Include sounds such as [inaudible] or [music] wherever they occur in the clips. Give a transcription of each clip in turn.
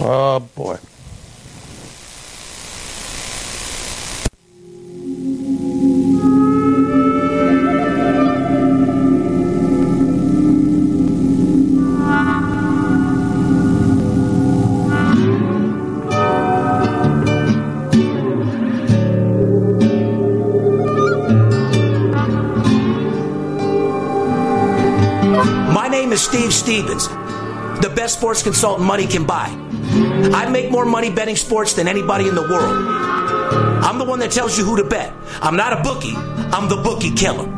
Oh, boy. My name is Steve Stevens, the best sports consultant money can buy. I make more money betting sports than anybody in the world. I'm the one that tells you who to bet. I'm not a bookie, I'm the bookie killer.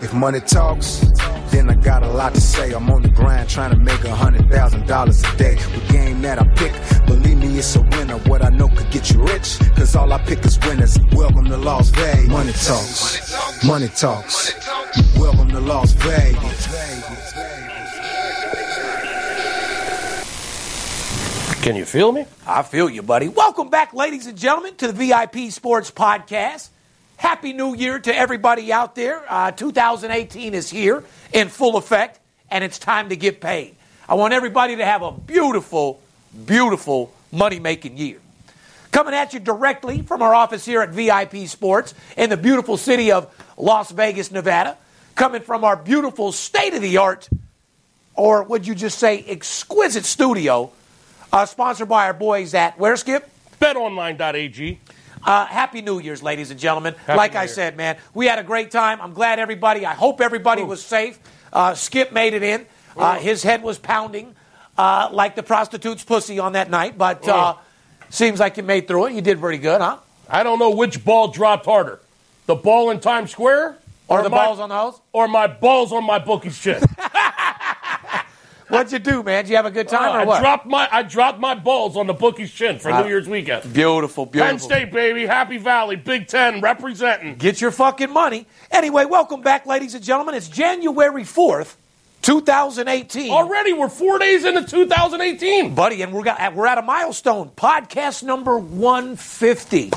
If money talks, then I got a lot to say. I'm on the grind trying to make a hundred thousand dollars a day. The game that I pick, it's a winner. What I know could get you rich, cause all I pick is winners. Welcome to Las Vegas. Money talks, money talks. Welcome to Las Vegas. Can you feel me? I feel you, buddy. Welcome back, ladies and gentlemen, to the VIP Sports Podcast. Happy New Year to everybody out there. Uh, 2018 is here in full effect, and it's time to get paid. I want everybody to have a beautiful, beautiful money making year. Coming at you directly from our office here at VIP Sports in the beautiful city of Las Vegas, Nevada. Coming from our beautiful state of the art, or would you just say exquisite studio, uh, sponsored by our boys at where, Skip? BetOnline.ag. Uh, Happy New Year's, ladies and gentlemen. Happy like New I Year. said, man, we had a great time. I'm glad everybody, I hope everybody was safe. Uh, Skip made it in. Uh, his head was pounding uh, like the prostitute's pussy on that night, but uh, seems like you made through it. You did pretty good, huh? I don't know which ball dropped harder. The ball in Times Square? Or the my- balls on the hose? Or my balls on my bookie's chin. [laughs] What'd you do, man? Did you have a good time Uh, or what? I dropped my I dropped my balls on the bookie's chin for Uh, New Year's weekend. beautiful, beautiful. Penn beautiful. State, baby. Happy Valley. Big Ten representing. Get your fucking money. Anyway, welcome back, ladies and gentlemen. It's January 4th, 2018. Already, we're four days into 2018. buddy, and we're got, we're at a milestone. Podcast number 150.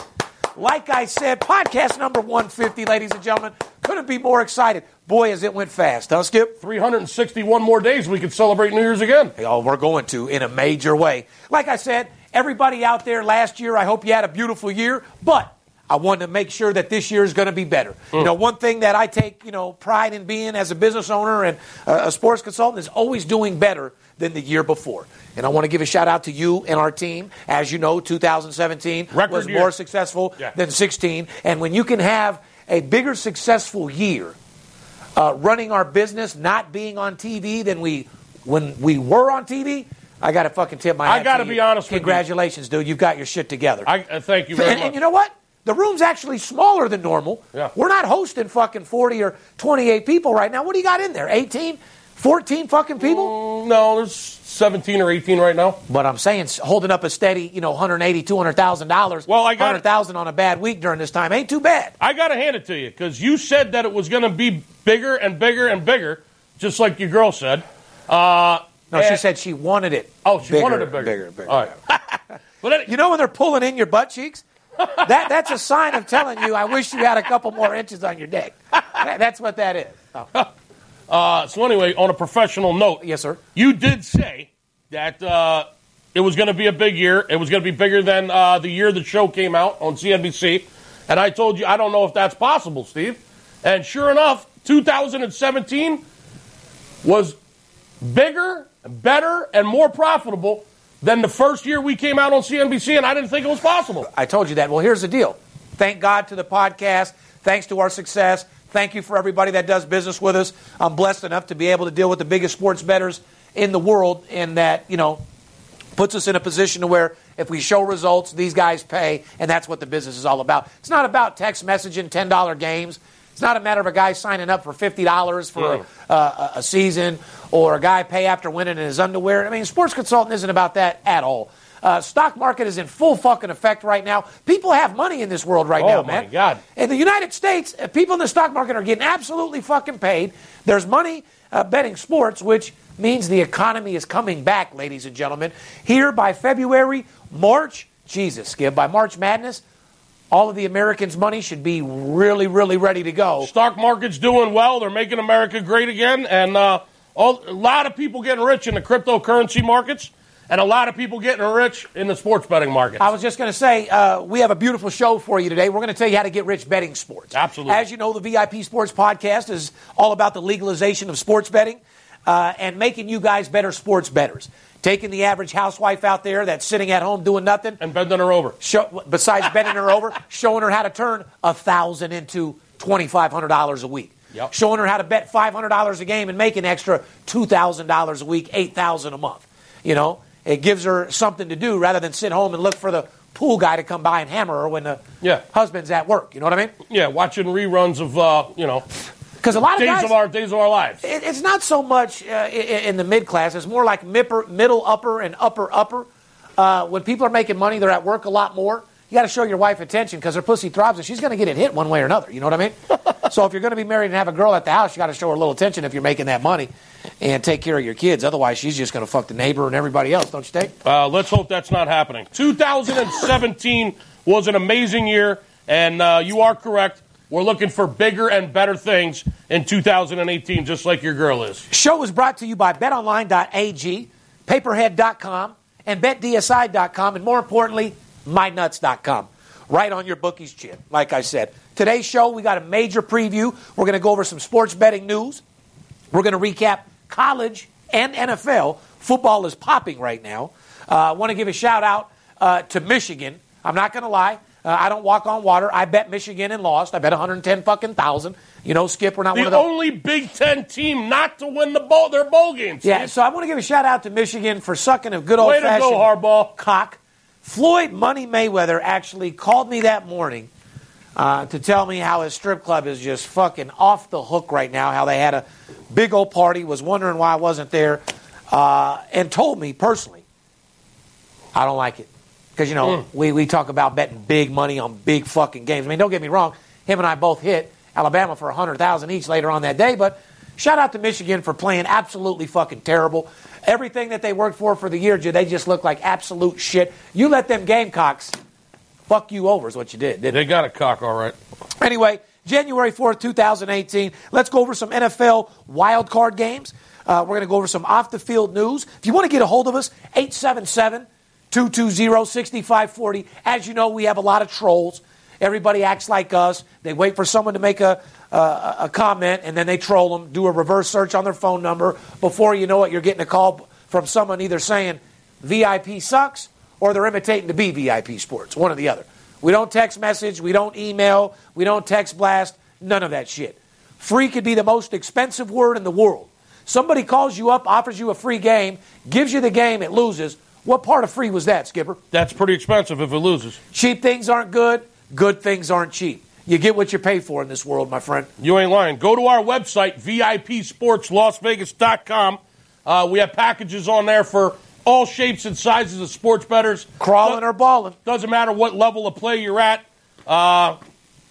Like I said, podcast number 150, ladies and gentlemen. Couldn't be more excited. Boy, as it went fast, huh, Skip? 361 more days we can celebrate New Year's again. Oh, we're going to in a major way. Like I said, everybody out there last year, I hope you had a beautiful year, but I want to make sure that this year is going to be better. You know, one thing that I take, you know, pride in being as a business owner and a, sports consultant is always doing better than the year before. And I want to give a shout out to you and our team. As you know, 2017 Record was year. more successful Yeah. than 16. And when you can have a bigger successful year uh, running our business, not being on TV than we when we were on TV, I got to fucking tip my I gotta be you. honest with you. Congratulations, dude. You've got your shit together. I uh, thank you very [laughs] and, much. and you know what? The room's actually smaller than normal. Yeah. We're not hosting fucking 40 or 28 people right now. What do you got in there? 18? 14 fucking people? no, there's 17 or 18 right now. But I'm saying holding up a steady, you know, 180, 200,000 dollars. Well, I got- 100,000 on a bad week during this time ain't too bad. I got to hand it to you because you said that it was going to be bigger and bigger and bigger, just like your girl said. Uh, No, she said she wanted it. Oh, she bigger, wanted it bigger. bigger, bigger. All right. [laughs] but You know when they're pulling in your butt cheeks? That that's a sign of telling you I wish you had a couple more inches on your dick. That's what that is. Oh. [laughs] uh, so anyway, on a professional note, Yes, sir. you did say that uh, it was going to be a big year. It was going to be bigger than uh, the year the show came out on CNBC. And I told you, I don't know if that's possible, Steve. And sure enough, 2017 was bigger, better, and more profitable than the first year we came out on CNBC, and I didn't think it was possible. I told you that. Well, here's the deal. Thank God to the podcast. Thanks to our success. Thank you for everybody that does business with us. I'm blessed enough to be able to deal with the biggest sports bettors in the world, and that, you know, puts us in a position to where if we show results, these guys pay, and that's what the business is all about. It's not about text messaging, $10 games. It's not a matter of a guy signing up for $50 for Mm. uh, a, a season or a guy pay after winning in his underwear. I mean, sports consultant isn't about that at all. Uh, stock market is in full fucking effect right now. People have money in this world right Oh, now, man. Oh my. God. In the United States, uh, people in the stock market are getting absolutely fucking paid. There's money uh, betting sports, which means the economy is coming back, ladies and gentlemen. Here by February, March, Jesus, give by March Madness, all of the Americans' money should be really, really ready to go. Stock market's doing well. They're making America great again, and uh, all, a lot of people getting rich in the cryptocurrency markets, and a lot of people getting rich in the sports betting market. I was just going to say, uh, we have a beautiful show for you today. We're going to tell you how to get rich betting sports. Absolutely. As you know, the VIP Sports Podcast is all about the legalization of sports betting uh, and making you guys better sports betters. Taking the average housewife out there that's sitting at home doing nothing, and bending her over. show, besides bending her over, [laughs] showing her how to turn a thousand into twenty five hundred dollars a week. Yep. Showing her how to bet five hundred dollars a game and make an extra two thousand dollars a week, eight thousand a month. You know, it gives her something to do rather than sit home and look for the pool guy to come by and hammer her when the Yeah. husband's at work. You know what I mean? Yeah, watching reruns of uh, you know Because a lot of days guys, of our days of our lives. it, it's not so much uh, i- i- in the mid class. It's more like mipper, middle upper and upper upper. Uh, when people are making money, they're at work a lot more. You got to show your wife attention because her pussy throbs and she's going to get it hit one way or another. You know what I mean? [laughs] so if you're going to be married and have a girl at the house, you got to show her a little attention if you're making that money and take care of your kids. Otherwise, she's just going to fuck the neighbor and everybody else, don't you think? Uh, let's hope that's not happening. 2017 was an amazing year, and uh, you are correct. We're looking for bigger and better things in 2018, just like your girl is. Show is brought to you by betonline.ag, payperhead.com, and betdsi.com, and more importantly, mynuts.com. Right on your bookie's chin, like I said. Today's show, we got a major preview. We're going to go over some sports betting news. We're going to recap college and NFL. Football is popping right now. Uh, I want to give a shout out uh, to Michigan. I'm not going to lie. Uh, I don't walk on water. I bet Michigan and lost. I bet 110 fucking thousand. You know, Skip, we're not one The of those. only Big Ten team not to win the bowl, their bowl games. Yeah, so I want to give a shout out to Michigan for sucking a good old Way to fashioned go, Harbaugh. cock. Floyd Money Mayweather actually called me that morning uh, to tell me how his strip club is just fucking off the hook right now. How they had a big old party, was wondering why I wasn't there, uh, and told me personally, I don't like it because you know we we talk about betting big money on big fucking games. I mean, don't get me wrong, him and I both hit Alabama for a hundred thousand each later on that day, but shout out to Michigan for playing absolutely fucking terrible. Everything that they worked for for the year, they just look like absolute shit. You let them Gamecocks fuck you over is what you did, didn't They got a cock, all right. Anyway, January 4th, 2018. Let's go over some NFL wild card games. Uh, we're going to go over some off the field news. If you want to get a hold of us, 877 220 6540. As you know, we have a lot of trolls. Everybody acts like us. They wait for someone to make a, uh, a comment and then they troll them, do a reverse search on their phone number. Before you know it, you're getting a call from someone either saying VIP sucks or they're imitating to be VIP sports, one or the other. We don't text message, we don't email, we don't text blast, none of that shit. Free could be the most expensive word in the world. Somebody calls you up, offers you a free game, gives you the game, it loses. What part of free was that, Skipper? That's pretty expensive if it loses. Cheap things aren't good, good things aren't cheap. You get what you pay for in this world, my friend. You ain't lying. Go to our website, VIPSportsLasVegas.com. Uh, we have packages on there for all shapes and sizes of sports bettors. Crawling or balling. Doesn't matter what level of play you're at. Uh,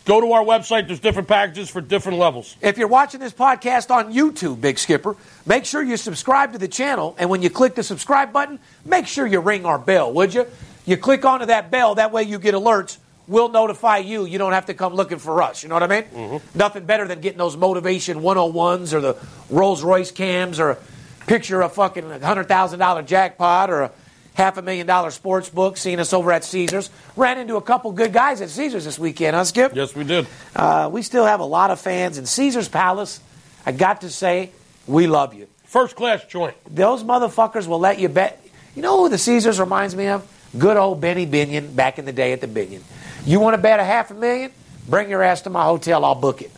go to our website. There's different packages for different levels. If you're watching this podcast on YouTube, Big Skipper, make sure you subscribe to the channel. And when you click the subscribe button, make sure you ring our bell, would you? You click onto that bell, that way you get alerts. We'll notify you. You don't have to come looking for us. You know what I mean? Mm-hmm. Nothing better than getting those motivation 101s or the Rolls Royce cams or a picture of fucking $100,000 jackpot or a half a million dollar sports book, seeing us over at Caesars. Ran into a couple good guys at Caesars this weekend, huh, Skip? Yes, we did. Uh, we still have a lot of fans in Caesars Palace. I got to say, we love you. First class joint. Those motherfuckers will let you bet. You know who the Caesars reminds me of? Good old Benny Binion back in the day at the Binion. You want to bet a half a million? Bring your ass to my hotel. I'll book it.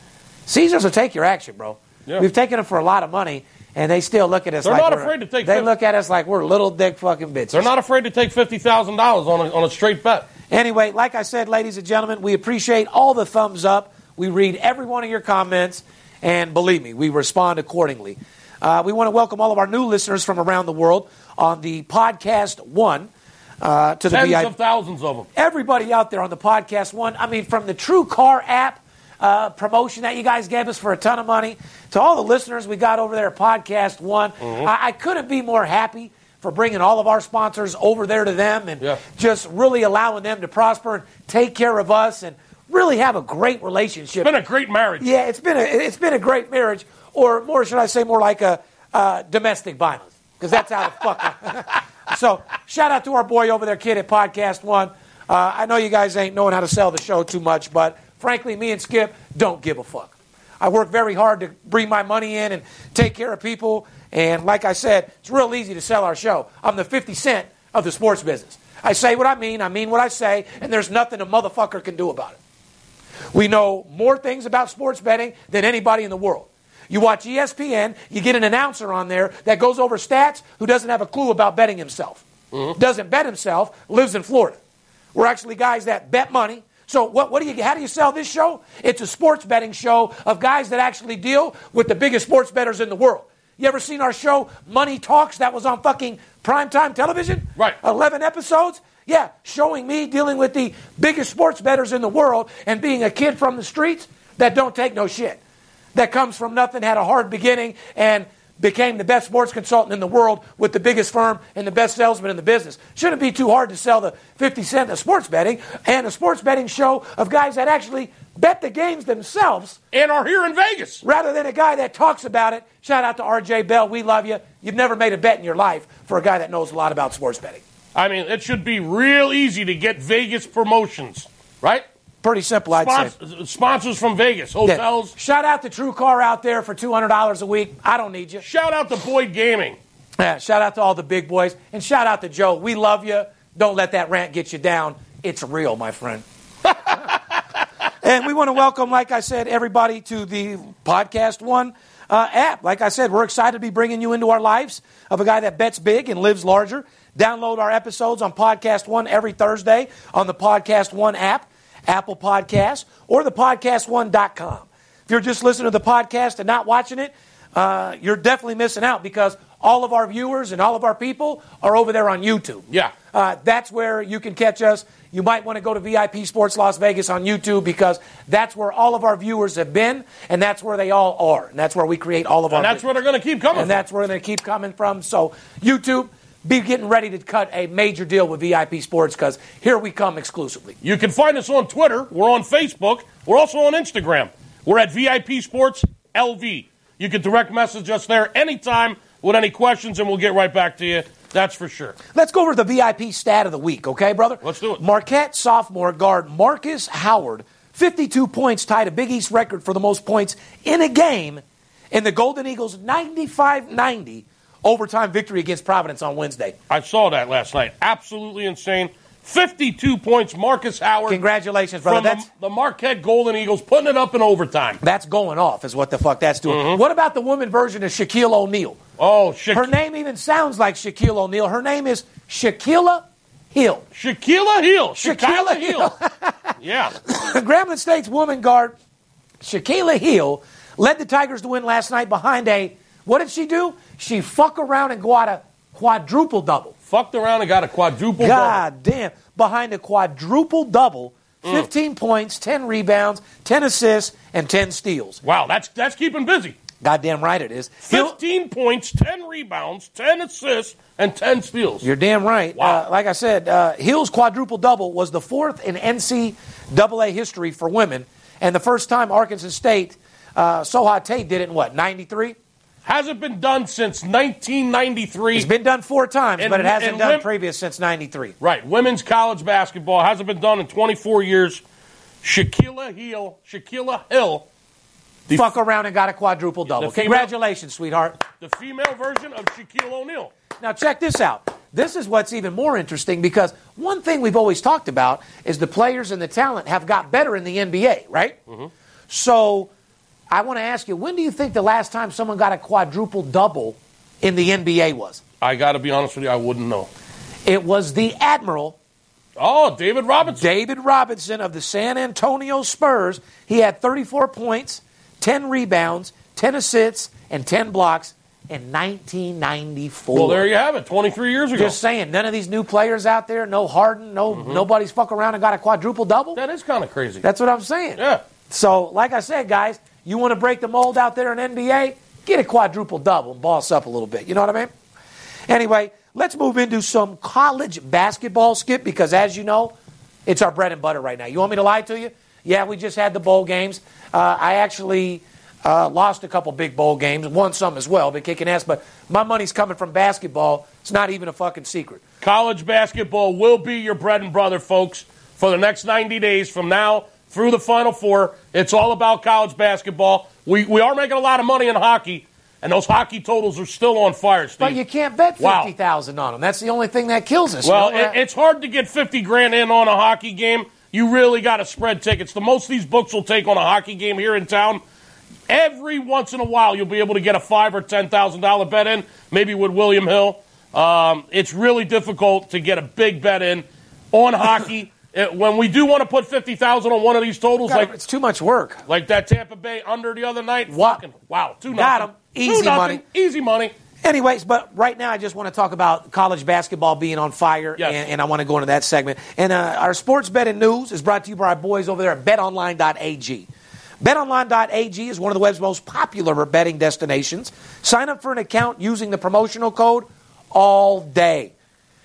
Caesars will take your action, bro. Yeah. We've taken them for a lot of money, and they still look at us They're like not afraid to take They fif- look at us like we're little dick fucking bitches. They're not afraid to take fifty thousand dollars on a on a straight bet. Anyway, like I said, ladies and gentlemen, we appreciate all the thumbs up. We read every one of your comments, and believe me, we respond accordingly. Uh, we want to welcome all of our new listeners from around the world on the podcast one uh, to the Tens VIP. of thousands of them. Everybody out there on the podcast one. I mean, from the True Car app uh, promotion that you guys gave us for a ton of money to all the listeners we got over there at Podcast One. Mm-hmm. I, I couldn't be more happy for bringing all of our sponsors over there to them and Yeah. just really allowing them to prosper and take care of us and really have a great relationship. It's been a great marriage. yeah, it's been a it's been a great marriage, or more should I say, more like a uh, domestic violence because that's how the [laughs] fuck. [laughs] so shout out to our boy over there, kid at Podcast One. Uh, I know you guys ain't knowing how to sell the show too much, but frankly, me and Skip don't give a fuck. I work very hard to bring my money in and take care of people. And like I said, it's real easy to sell our show. I'm the 50 cent of the sports business. I say what I mean, I mean what I say, and there's nothing a motherfucker can do about it. We know more things about sports betting than anybody in the world. You watch ESPN, you get an announcer on there that goes over stats who doesn't have a clue about betting himself. Mm-hmm. Doesn't bet himself, lives in Florida. We're actually guys that bet money. So what, what do you how do you sell this show? It's a sports betting show of guys that actually deal with the biggest sports bettors in the world. You ever seen our show Money Talks that was on fucking primetime television? Right. 11 episodes? Yeah, showing me dealing with the biggest sports bettors in the world and being a kid from the streets that don't take no shit. That comes from nothing, had a hard beginning, and became the best sports consultant in the world with the biggest firm and the best salesman in the business. Shouldn't be too hard to sell the 50 cent of sports betting and a sports betting show of guys that actually bet the games themselves And are here in Vegas. rather than a guy that talks about it. Shout out to RJ Bell. We love you. You've never made a bet in your life for a guy that knows a lot about sports betting. I mean, it should be real easy to get Vegas promotions, right? Pretty simple, I'd say. Spons- sponsors from Vegas, Yeah. hotels. Shout out to True Car out there for $200 a week. I don't need you. Shout out to Boyd Gaming. Yeah, shout out to all the big boys. And shout out to Joe. We love you. Don't let that rant get you down. It's real, my friend. [laughs] and we want to welcome, like I said, everybody to the Podcast One uh, app. Like I said, we're excited to be bringing you into our lives of a guy that bets big and lives larger. Download our episodes on Podcast One every Thursday on the Podcast One app, Apple Podcasts, or the podcast1.com. If you're just listening to the podcast and not watching it, uh, you're definitely missing out because all of our viewers and all of our people are over there on YouTube. Yeah. Uh, that's where you can catch us. You might want to go to VIP Sports Las Vegas on YouTube because that's where all of our viewers have been, and that's where they all are, and that's where we create all of our. And that's where they're going to keep coming and that's where they're going to keep coming from. So YouTube, be getting ready to cut a major deal with VIP Sports because here we come exclusively. You can find us on Twitter. We're on Facebook. We're also on Instagram. We're at VIP Sports LV. You can direct message us there anytime with any questions, and we'll get right back to you. That's for sure. Let's go over the VIP stat of the week, okay, brother? Let's do it. Marquette sophomore guard Marcus Howard, 52 points, tied a Big East record for the most points in a game in the Golden Eagles' 95 90 overtime victory against Providence on Wednesday. I saw that last night. Absolutely insane. 52 points, Marcus Howard. Congratulations, brother. From That's, the, the Marquette Golden Eagles putting it up in overtime. that's going off, is what the fuck that's doing. Mm-hmm. What about the woman version of Shaquille O'Neal? Oh, Sha- Her name even sounds like Shaquille O'Neal. Her name is Shaquilla Hill. Shaquilla Hill. Shaquilla Shaquilla Hill. [laughs] yeah. [coughs] Grambling State's woman guard, Shaquilla Hill, led the Tigers to win last night behind a, what did she do? She fuck around and got a quadruple double. Fucked around and got a quadruple double. God damn. Behind a quadruple double, Mm. 15 points, 10 rebounds, 10 assists, and 10 steals. Wow, that's that's keeping busy. Goddamn right it is. Hill- 15 points, 10 rebounds, 10 assists, and 10 steals. You're damn right. Wow. Uh, like I said, uh, Hill's quadruple double was the fourth in NCAA history for women, and the first time Arkansas State, uh, Soha Tate did it in what, 93? Hasn't been done since 1993. It's been done four times, And- but it hasn't done previous since '93. right. Women's college basketball hasn't been done in 24 years. Shaquilla Hill, Shaquilla Hill, the, Fuck around and got a quadruple double. Female- Congratulations, sweetheart. the female version of Shaquille O'Neal. Now, check this out. This is what's even more interesting because one thing we've always talked about is the players and the talent have got better in the NBA, right? Mm-hmm. So, I want to ask you, when do you think the last time someone got a quadruple double in the NBA was? I got to be honest with you, I wouldn't know. It was the Admiral Oh, David Robinson. David Robinson of the San Antonio Spurs. He had 34 points, 10 rebounds, 10 assists, and 10 blocks in 1994. well, there you have it. 23 years ago. Just saying, none of these new players out there, no Harden, no Mm-hmm. nobody's fuck around and got a quadruple double. that is kind of crazy. That's what I'm saying. yeah. So, like I said, guys, you want to break the mold out there in NBA? Get a quadruple double and boss up a little bit. You know what I mean? Anyway, let's move into some college basketball, Skip, because as you know, it's our bread and butter right now. You want me to lie to you? Yeah, we just had the bowl games. Uh, I actually uh, lost a couple big bowl games, won some as well, been kicking ass, but my money's coming from basketball. It's not even a fucking secret. College basketball will be your bread and butter, folks, for the next 90 days from now through the Final Four. It's all about college basketball. We, we are making a lot of money in hockey, and those hockey totals are still on fire, Steve. But you can't bet Wow. 50000 on them. That's the only thing that kills us. Well, you know? it, it's hard to get 50 grand in on a hockey game. You really got to spread tickets. The most these books will take on a hockey game here in town, every once in a while you'll be able to get a five or ten thousand dollar bet in, maybe with William Hill. Um, it's really difficult to get a big bet in on hockey. It- when we do want to put fifty thousand on one of these totals, God, like it's too much work. like that Tampa Bay under the other night, What? fucking wow, two Got nothing. Easy Two nothing. money. easy money. Anyways, but right now I just want to talk about college basketball being on fire, Yes. and, and I want to go into that segment. And uh, our sports betting news is brought to you by our boys over there at BetOnline.ag. BetOnline.ag is one of the web's most popular betting destinations. Sign up for an account using the promotional code all day.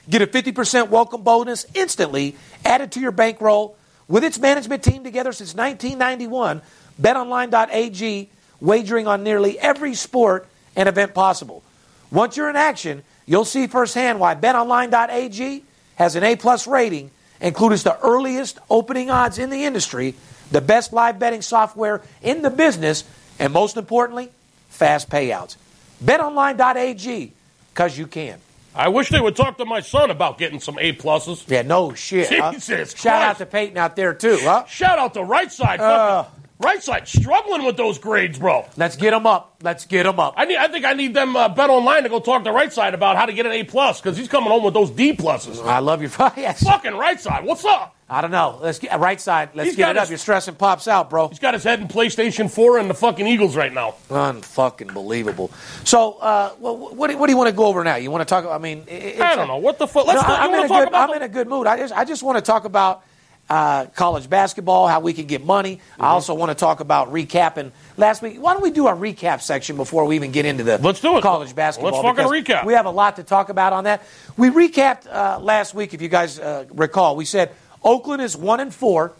Get a 50% welcome bonus instantly added to your bankroll. With its management team together since 1991, BetOnline.ag wagering on nearly every sport and event possible. Once you're in action, you'll see firsthand why BetOnline.ag has an A-plus rating, including the earliest opening odds in the industry, the best live betting software in the business, and most importantly, fast payouts. BetOnline.ag, because you can. I wish they would talk to my son about getting some A pluses. Yeah, no shit. huh? Jesus Shout out to Peyton out there too, huh? Shout out to right side. Uh. right side struggling with those grades, bro. Let's get them up. Let's get them up. I need. I think I need them uh, bet online to go talk to right side about how to get an A plus because he's coming home with those D pluses. I love your [laughs] yes. Fucking right side. What's up? I don't know. Let's get right side. Let's He's get it up. his- Your stressing pops out, bro. He's got his head in PlayStation 4 and the fucking Eagles right now. Unfucking believable. So, uh, what, what, do, what do you want to go over now? You want to talk? About I mean, it- it's I don't know what the fuck. Let's No, talk, I'm, in a good, about? I'm in a good mood. I just, I just want to talk about uh, college basketball, how we can get money. Mm-hmm. I also want to talk about recapping last week. Why don't we do a recap section before we even get into the Let's do it. college basketball? Let's fucking recap. We have a lot to talk about on that. We recapped uh, last week, if you guys uh, recall. We said Oakland is one and four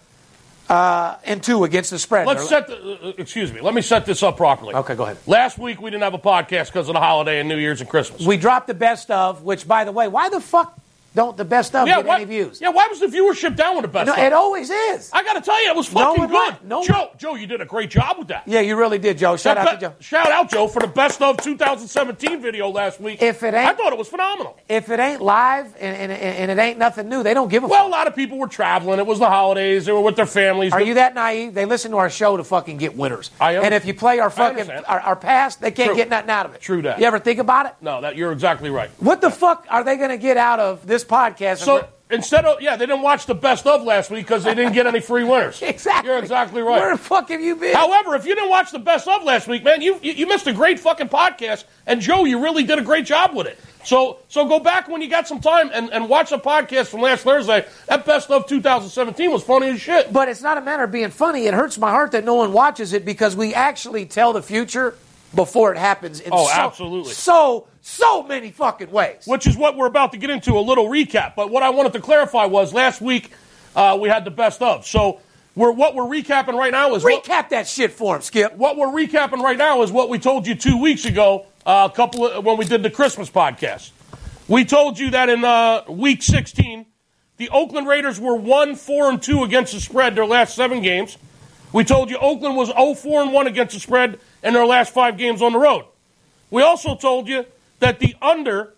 uh, and two against the spread. Let's set the. Uh, excuse me. Let me set this up properly. Okay, go ahead. Last week we didn't have a podcast because of the holiday and New Year's and Christmas. We dropped the best of, which, by the way, why the fuck don't the best of yeah, get why, any views? yeah. Why was the viewership down with the best? no, stuff? it always is. I got to tell you, it was fucking one good. li- no Joe, Joe, you did a great job with that. yeah, you really did, Joe. Shout That out to Joe. Shout out, Joe, for the best of 2017 video last week. If it ain't- I thought it was phenomenal. If it ain't live and, and, and it ain't nothing new, they don't give a Well, a lot of people were traveling. It was the holidays. They were with their families. Are you that naive? They listen to our show to fucking get winners. I am. And if you play our fucking our, our past, they can't True. get nothing out of it. True that. You ever think about it? No, that you're exactly right. What the fuck are they going to get out of this podcast? So instead of yeah, they didn't watch the best of last week because they didn't get any free winners. [laughs] exactly, You're exactly right. Where the fuck have you been? However, if you didn't watch the best of last week, man, you, you you missed a great fucking podcast. And Joe, you really did a great job with it. So so go back when you got some time and, and watch the podcast from last Thursday. That best of 2017 was funny as shit. But it's not a matter of being funny. It hurts my heart that no one watches it because we actually tell the future before it happens. In Oh, so, absolutely. So so many fucking ways. which is what we're about to get into a little recap. But what I wanted to clarify was last week uh, we had the best of. So we're what we're recapping right now is what, Recap that shit for him, Skip. what we're recapping right now is what we told you two weeks ago, uh, a couple of, when we did the Christmas podcast. We told you that in uh, week 16, the Oakland Raiders were one four and two against the spread their last seven games. We told you Oakland was 0 4 and one against the spread in their last five games on the road. We also told you that the under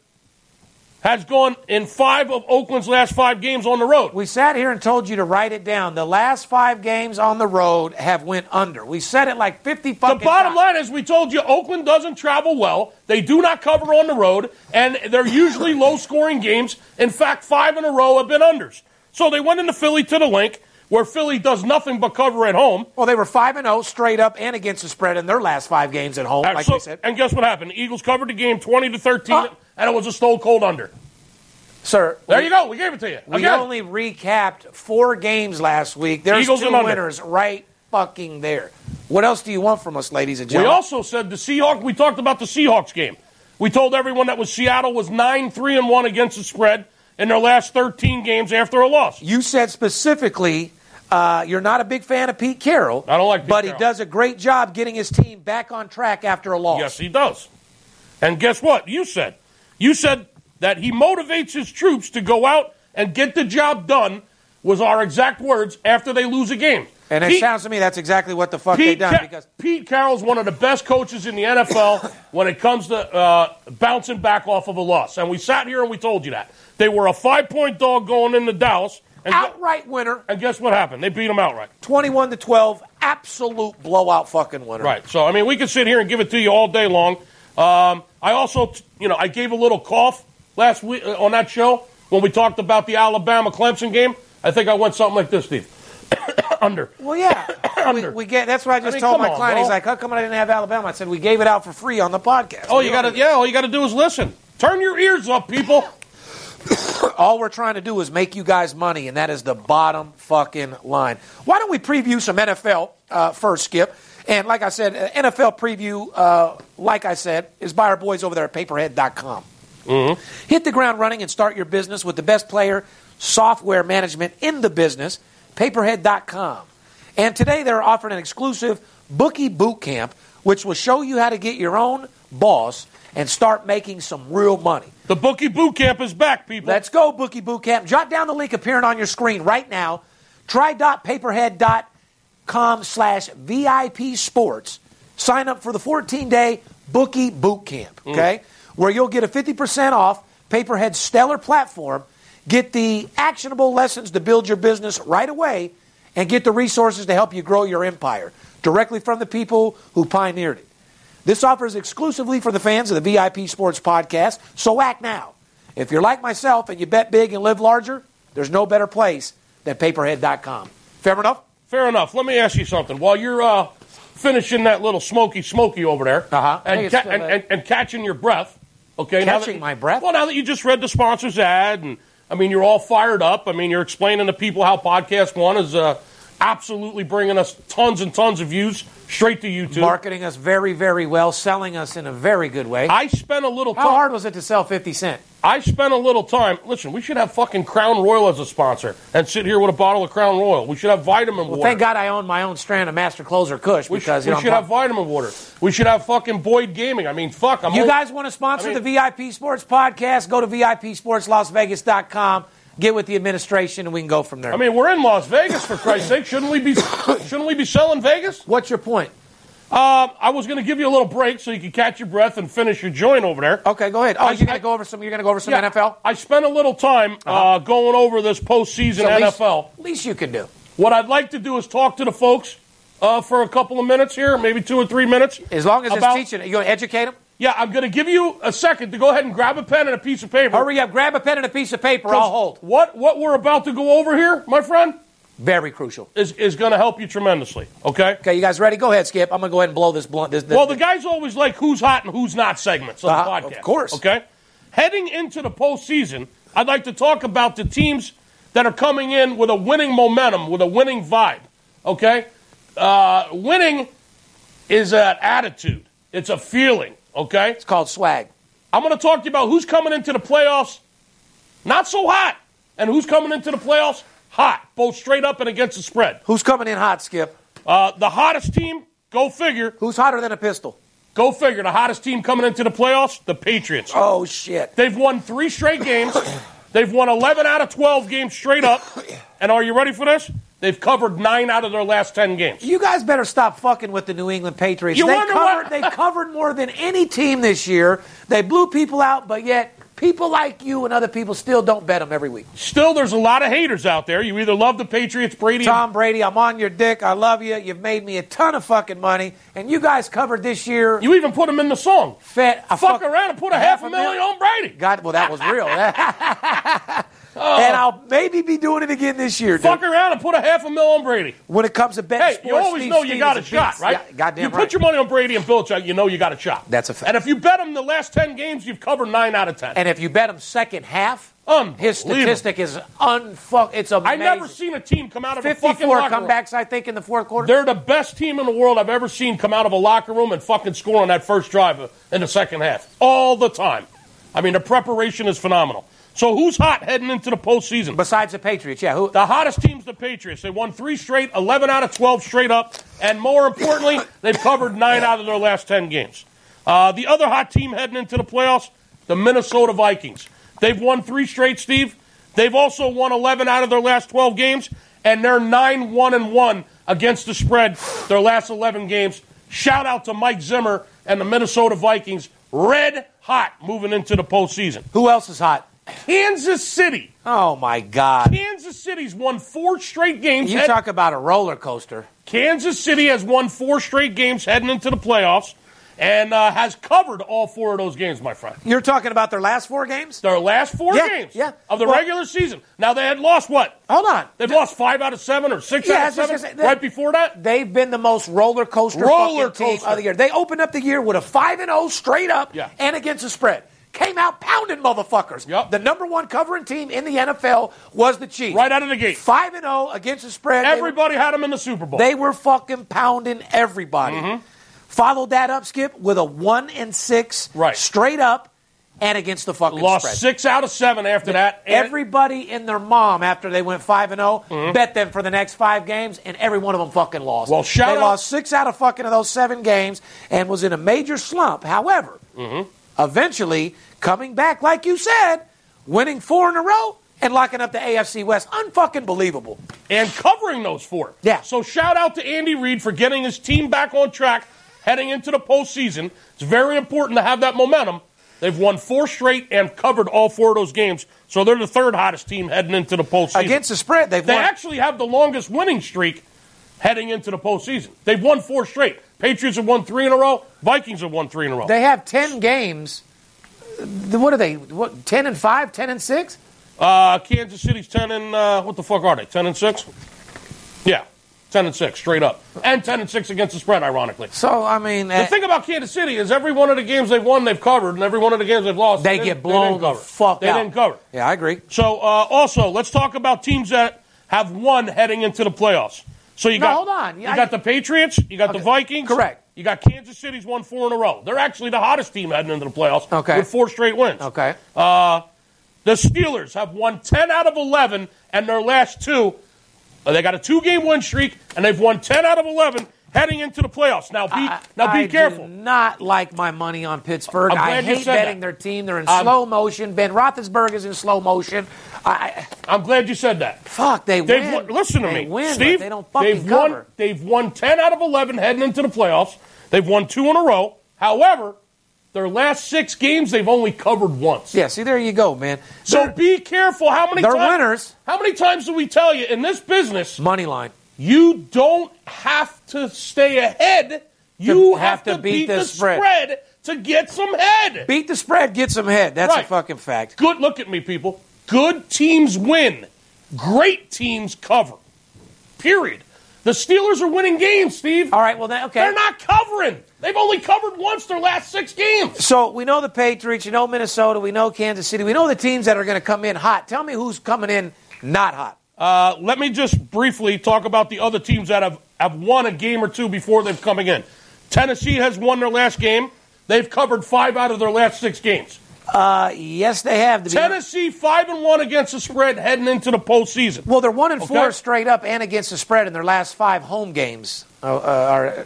has gone in five of Oakland's last five games on the road. We sat here and told you to write it down. The last five games on the road have went under. We said it like 50 fucking The bottom times. line is, we told you Oakland doesn't travel well. They do not cover on the road, and they're usually low scoring games. In fact, five in a row have been unders. So they went into Philly to the link, where Philly does nothing but cover at home. Well, they were 5 and 0 straight up and against the spread in their last five games at home, Uh, like so- we said. And guess what happened? The Eagles covered the game 20 to 13, Uh. and it was a stone cold under. Sir, There we, you go. We gave it to you. we Again. only recapped four games last week. There's Eagles two and winners right fucking there. What else do you want from us, ladies and gentlemen? We also said the Seahawks. We talked about the Seahawks game. We told everyone that was Seattle was nine three and one against the spread in their last thirteen games after a loss. you said specifically uh, you're not a big fan of Pete Carroll. I don't like Pete But Carroll. he does a great job getting his team back on track after a loss. Yes, he does. And guess what? You said you said that he motivates his troops to go out and get the job done. Was our exact words after they lose a game. And it Pete- sounds to me that's exactly what the fuck they Pete, done Ca- because Pete Carroll's one of the best coaches in the NFL [coughs] when it comes to uh, bouncing back off of a loss. And we sat here and we told you that. They were a five point dog going into Dallas. And, outright winner, and guess what happened? They beat them outright. 21 to 12, absolute blowout fucking winner. Right. So, I mean, we could sit here and give it to you all day long. Um, I also, you know, I gave a little cough last week uh, on that show when we talked about the Alabama Clemson game. I think I went something like this, Steve. [coughs] Under. Well, yeah. [coughs] we, Under. we get, that's what I just mean, told my on, client. bro. He's like, how come I didn't have Alabama? I said, we gave it out for free on the podcast. Oh, We you got to, yeah, all you got to do is listen. Turn your ears up, people. [laughs] [coughs] All we're trying to do is make you guys money, and that is the bottom fucking line. Why don't we preview some NFL uh, first, Skip? And like I said, uh, NFL preview, uh, like I said, is by our boys over there at payperhead.com. Hit the ground running and start your business with the best player software management in the business, payperhead.com. And today they're offering an exclusive bookie boot camp, which will show you how to get your own boss and start making some real money. The bookie boot camp is back, people. Let's go, Bookie Boot Camp. Jot down the link appearing on your screen right now. Try.payperhead.com slash VIP sports. Sign up for the 14 day Bookie Boot Camp, mm. okay? Where you'll get a 50% off PayPerHead's stellar platform, get the actionable lessons to build your business right away, and get the resources to help you grow your empire directly from the people who pioneered it. This offer is exclusively for the fans of the VIP Sports Podcast, so act now. If you're like myself and you bet big and live larger, there's no better place than payperhead.com. Fair enough? Fair enough. Let me ask you something. While you're uh, finishing that little smoky smoky over there Uh-huh. And, ca- and, and, and catching your breath, okay? now Catching that- my breath? Well, now that you just read the sponsor's ad, and I mean, you're all fired up. I mean, you're explaining to people how Podcast One is uh, absolutely bringing us tons and tons of views straight to YouTube. Marketing us very, very well, selling us in a very good way. I spent a little How time. hard was it to sell 50 Cent? I spent a little time. Listen, we should have fucking Crown Royal as a sponsor and sit here with a bottle of Crown Royal. We should have vitamin Well, water. thank God I own my own strand of Master Closer Kush We, because should, we know, should I'm- have vitamin water. We should have fucking Boyd Gaming. I mean, fuck. I'm You guys want to sponsor I mean- the VIP Sports Podcast? Go to VIPSportsLasVegas.com, get with the administration, and we can go from there. I mean, we're in Las Vegas for Christ's sake. Shouldn't we be? [coughs] Shouldn't we be selling Vegas? What's your point? Um, I was going to give you a little break so you could catch your breath and finish your joint over there. Okay, go ahead. Oh, I- you're going to go over some. You're going to go over some Yeah, NFL. I spent a little time uh going over this postseason So at least- NFL. Least you can do. What I'd like to do is talk to the folks uh, for a couple of minutes here, maybe two or three minutes. As long as about- it's teaching, you going to educate them? Yeah, I'm going to give you a second to go ahead and grab a pen and a piece of paper. Hurry up, grab a pen and a piece of paper. I'll hold. What what we're about to go over here, my friend, Very crucial. is is going to help you tremendously. Okay. Okay, you guys ready? Go ahead, Skip. I'm going to go ahead and blow this blunt. This, this, Well, the guys always like who's hot and who's not segments of Uh-huh, the podcast. of course. Okay. Heading into the postseason, I'd like to talk about the teams that are coming in with a winning momentum, with a winning vibe. Okay. Uh, winning is an attitude. It's a feeling. Okay. it's called swag. I'm going to talk to you about who's coming into the playoffs not so hot and who's coming into the playoffs hot, both straight up and against the spread. Who's coming in hot, Skip? Uh, the hottest team, go figure. Who's hotter than a pistol? Go figure. The hottest team coming into the playoffs, the Patriots. Oh shit! They've won three straight games. [coughs] They've won 11 out of 12 games straight up. [coughs] And are you ready for this? They've covered nine out of their last 10 games. You guys better stop fucking with the New England Patriots. You they covered what- they covered more than any team this year. They blew people out, but yet people like you and other people still don't bet them every week. Still, there's a lot of haters out there. You either love the Patriots, Brady. Tom Brady, I'm on your dick. I love you. You've made me a ton of fucking money, and you guys covered this year. You even put them in the song. Fed a Fuck around and put a half a million on Brady. God, well, that was real. [laughs] [laughs] Oh. and I'll maybe be doing it again this year, dude. Fuck around and put a half a mil on Brady. When it comes to betting Hey, sports, you always Steve know you Stevens got a shot, right? Yeah, goddamn you right. put your money on Brady and Belichick, you know you got a shot. That's a fact. And if you bet him the last 10 games, you've covered 9 out of 10. And if you bet him second half, his statistic is unfuck. It's amazing. I've never seen a team come out of a fucking 54 locker room. comebacks, I think, in the fourth quarter. They're the best team in the world I've ever seen come out of a locker room and fucking score on that first drive in the second half. All the time. I mean, the preparation is phenomenal. So who's hot heading into the postseason? Besides the Patriots, yeah. Who, The hottest team's the Patriots. They won three straight, 11 out of 12 straight up, and more importantly, they've covered nine out of their last 10 games. Uh, the other hot team heading into the playoffs, the Minnesota Vikings. They've won three straight, Steve. They've also won 11 out of their last 12 games, and they're 9 1 and 1 against the spread their last 11 games. Shout out to Mike Zimmer and the Minnesota Vikings. Red hot moving into the postseason. who else is hot? Kansas City. Oh my God! Kansas City's won four straight games. You Head- talk about a roller coaster. Kansas City has won four straight games heading into the playoffs and uh, has covered all four of those games, my friend. You're talking about their last four games. Their last four Yeah, games yeah. of the Well- regular season. Now, they had lost what? Hold on. They've lost five out of seven or six Yeah, out of seven say, right before that? They've been the most roller coaster Roller coaster. of the year. They opened up the year with a five and zero straight up Yeah. and against the spread. Came out pounding motherfuckers. Yep. The number one covering team in the NFL was the Chiefs. Right out of the gate. Five and zero against the spread. They were- Everybody had them in the Super Bowl. They were fucking pounding everybody. Mm-hmm. Followed that up, Skip, with a one and six Right. straight up and against the fucking spread. lost spread. six out of seven after that. Everybody and their mom, after they went five and 0 Mm-hmm. bet them for the next five games, and every one of them fucking lost. Well, shout they out- lost six out of fucking of those seven games and was in a major slump. However, Mm-hmm. Eventually coming back, like you said, winning four in a row and locking up the AFC West, unfucking believable. and covering those four. Yeah. So shout out to Andy Reid for getting his team back on track heading into the postseason. It's very important to have that momentum. They've won four straight and covered all four of those games, so they're the third hottest team heading into the postseason. Against the spread, they've they won. actually have the longest winning streak heading into the postseason. They've won four straight. Patriots have won three in a row. Vikings have won three in a row. They have 10 games. What are they? What 10 and 5, 10 and 6? Uh, Kansas City's ten and uh, what the fuck are they? Ten and six? Yeah, ten and six straight up, and ten and six against the spread. Ironically, So, I mean, The uh, thing about Kansas City is every one of the games they've won, they've covered, and every one of the games they've lost, they didn't- get blown didn't the fuck They out. didn't cover. Yeah, I agree. So, uh, also, let's talk about teams that have won heading into the playoffs. So you No, got hold on. You I- got the Patriots, you got the Vikings, Correct. You got Kansas City's won four in a row. They're actually the hottest team heading into the playoffs Okay. with four straight wins. Okay. Uh, the Steelers have won 10 out of 11, and their last two, they got a two game win streak, and they've won 10 out of 11 heading into the playoffs. Now be, I- now be I careful. do not like my money on Pittsburgh. I'm I hate betting that. their team. They're in Um, slow motion. Ben Roethlisberger's in slow motion. I, I'm glad you said that. fuck, they They've win. won, listen to They me, win, Steve. they don't fucking they've cover. won. They've won 10 out of 11 heading into the playoffs. They've won two in a row. However, their last six games they've only covered once. Yeah, see, there you go, man. So They're- be careful. How many? They're times, winners. How many times do we tell you in this business? money line. You don't have to stay ahead. You have, to beat, the spread. to get some head. Beat the spread, get some head. That's a fucking fact. Good. Look at me, people. Good teams win. Great teams cover. Period. The Steelers are winning games, Steve. All right, well, then, okay. They're not covering. They've only covered once their last six games. So we know the Patriots, you know Minnesota, we know Kansas City, we know the teams that are going to come in hot. Tell me who's coming in not hot. Uh, let me just briefly talk about the other teams that have, have won a game or two before they've coming in. Tennessee has won their last game. They've covered five out of their last six games. Uh, yes, they have. Tennessee five and one against the spread heading into the postseason. Well, they're one and four Okay. straight up and against the spread in their last five home games. Uh, uh, are,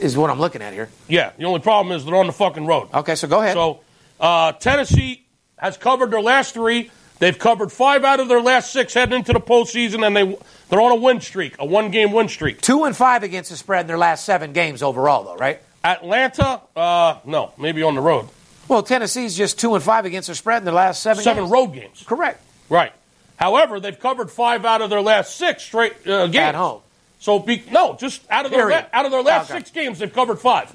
is what I'm looking at here. Yeah, the only problem is they're on the fucking road. Okay, so go ahead. So uh, Tennessee has covered their last three. They've covered five out of their last six heading into the postseason, and they they're on a win streak, a one game win streak. Two and five against the spread in their last seven games overall, though, right? Atlanta, uh, no, maybe on the road. Well, Tennessee's just two and five against the spread in their last seven. Seven games. road games. Correct. Right. However, they've covered five out of their last six straight uh, games At home. So be, no, just out of their Period. la- out of their last Okay. six games, they've covered five.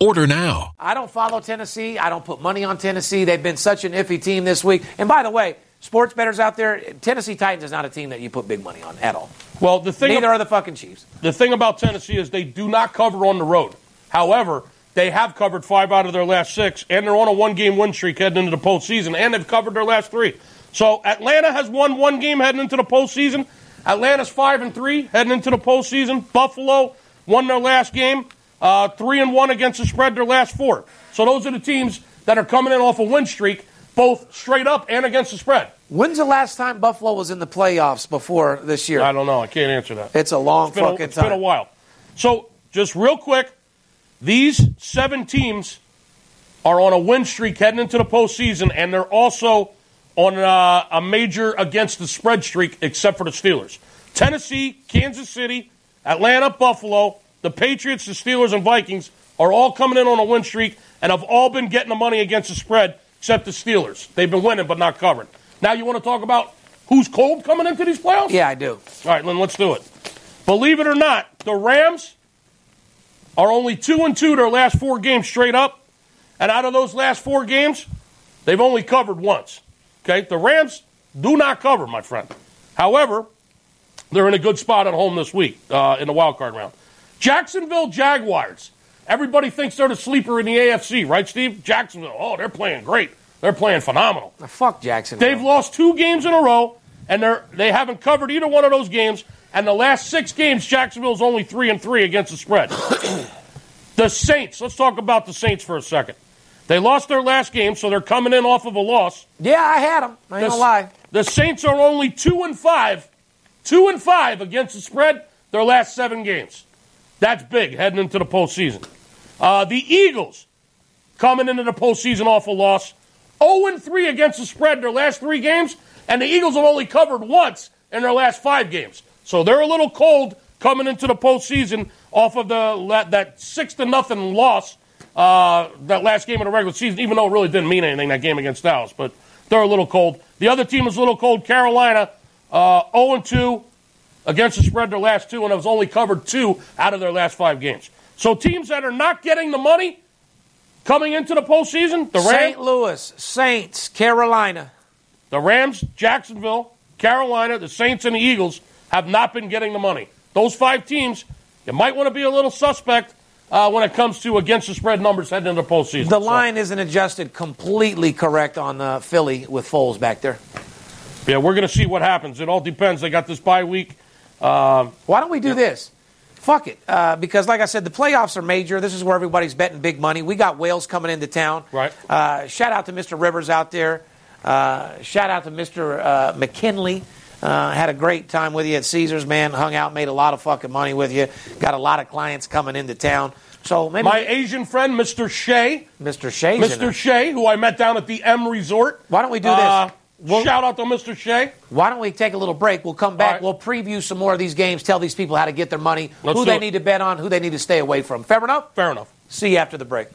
Order now. I don't follow Tennessee. I don't put money on Tennessee. They've been such an iffy team this week. And by the way, sports bettors out there, Tennessee Titans is not a team that you put big money on at all. Well, the thing Neither are the fucking Chiefs. the thing about Tennessee is they do not cover on the road. However, they have covered five out of their last six, and they're on a one game win streak heading into the postseason, and they've covered their last three. So Atlanta has won one game heading into the postseason. Atlanta's five and three heading into the postseason. Buffalo won their last game, uh, three and one against the spread their last four. So those are the teams that are coming in off a win streak, both straight up and against the spread. When's the last time Buffalo was in the playoffs before this year? I don't know. I can't answer that. It's a long It's been a, fucking it's time. been a while. So, just real quick, these seven teams are on a win streak heading into the postseason, and they're also on uh, a major against the spread streak, except for the Steelers. Tennessee, Kansas City, Atlanta, Buffalo, the Patriots, the Steelers, and Vikings are all coming in on a win streak and have all been getting the money against the spread, except the Steelers. They've been winning but not covering. Now, you want to talk about who's cold coming into these playoffs? Yeah, I do. All right, then let's do it. Believe it or not, the Rams are only two and two their last four games straight up, and out of those last four games, they've only covered once. Okay, the Rams do not cover, my friend. However, they're in a good spot at home this week uh, in the wild card round. Jacksonville Jaguars. Everybody thinks they're the sleeper in the AFC, right, Steve? Jacksonville. Oh, they're playing great. They're playing phenomenal. The fuck Jacksonville. They've lost two games in a row, and they're they haven't covered either one of those games. And the last six games, Jacksonville's only three and three against the spread. [coughs] the Saints. Let's talk about the Saints for a second. They lost their last game, so they're coming in off of a loss. Yeah, I had them. I ain't The, gonna lie. the Saints are only two and five, two and five against the spread. Their last seven games. That's big heading into the postseason. Uh, the Eagles coming into the postseason off a loss, 0 and 3 against the spread in their last three games, and the Eagles have only covered once in their last five games. So they're a little cold coming into the postseason off of the that, six to nothing loss uh, that last game of the regular season, even though it really didn't mean anything that game against Dallas. But they're a little cold. The other team is a little cold. Carolina, uh, 0 and 2 against the spread their last two, and has only covered two out of their last five games. So teams that are not getting the money coming into the postseason, the St. Rams, Louis, Saints, Carolina. the Rams, Jacksonville, Carolina, the Saints, and the Eagles have not been getting the money. Those five teams, you might want to be a little suspect uh, when it comes to against the spread numbers heading into the postseason. The So, line isn't adjusted completely correct on uh, Philly with Foles back there. yeah, we're going to see what happens. It all depends. They got this bye week. Why don't we do this? Fuck it. Uh, because, like I said, the playoffs are major. This is where everybody's betting big money. We got whales coming into town. Right. Uh, shout out to Mr. Rivers out there. Uh, shout out to Mr. Uh, McKinley. Uh, had a great time with you at Caesars, man. Hung out, made a lot of fucking money with you. Got a lot of clients coming into town. So maybe My Asian friend, Mr. Shea, Mr. Shea. Mr. Shea, who I met down at the M Resort. Why don't we do this? We'll- shout out to Mr. Shea. Why don't we take a little break? We'll come back. right. We'll preview some more of these games. Tell these people how to get their money, Let's who they it. need to bet on, who they need to stay away from. Fair enough. Fair enough. See you after the break.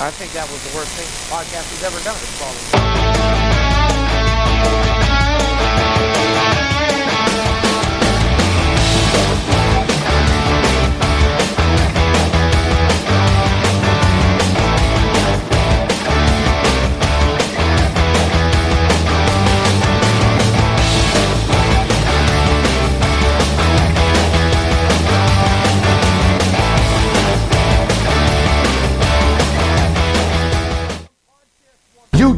I think that was the worst thing the podcast we've ever done.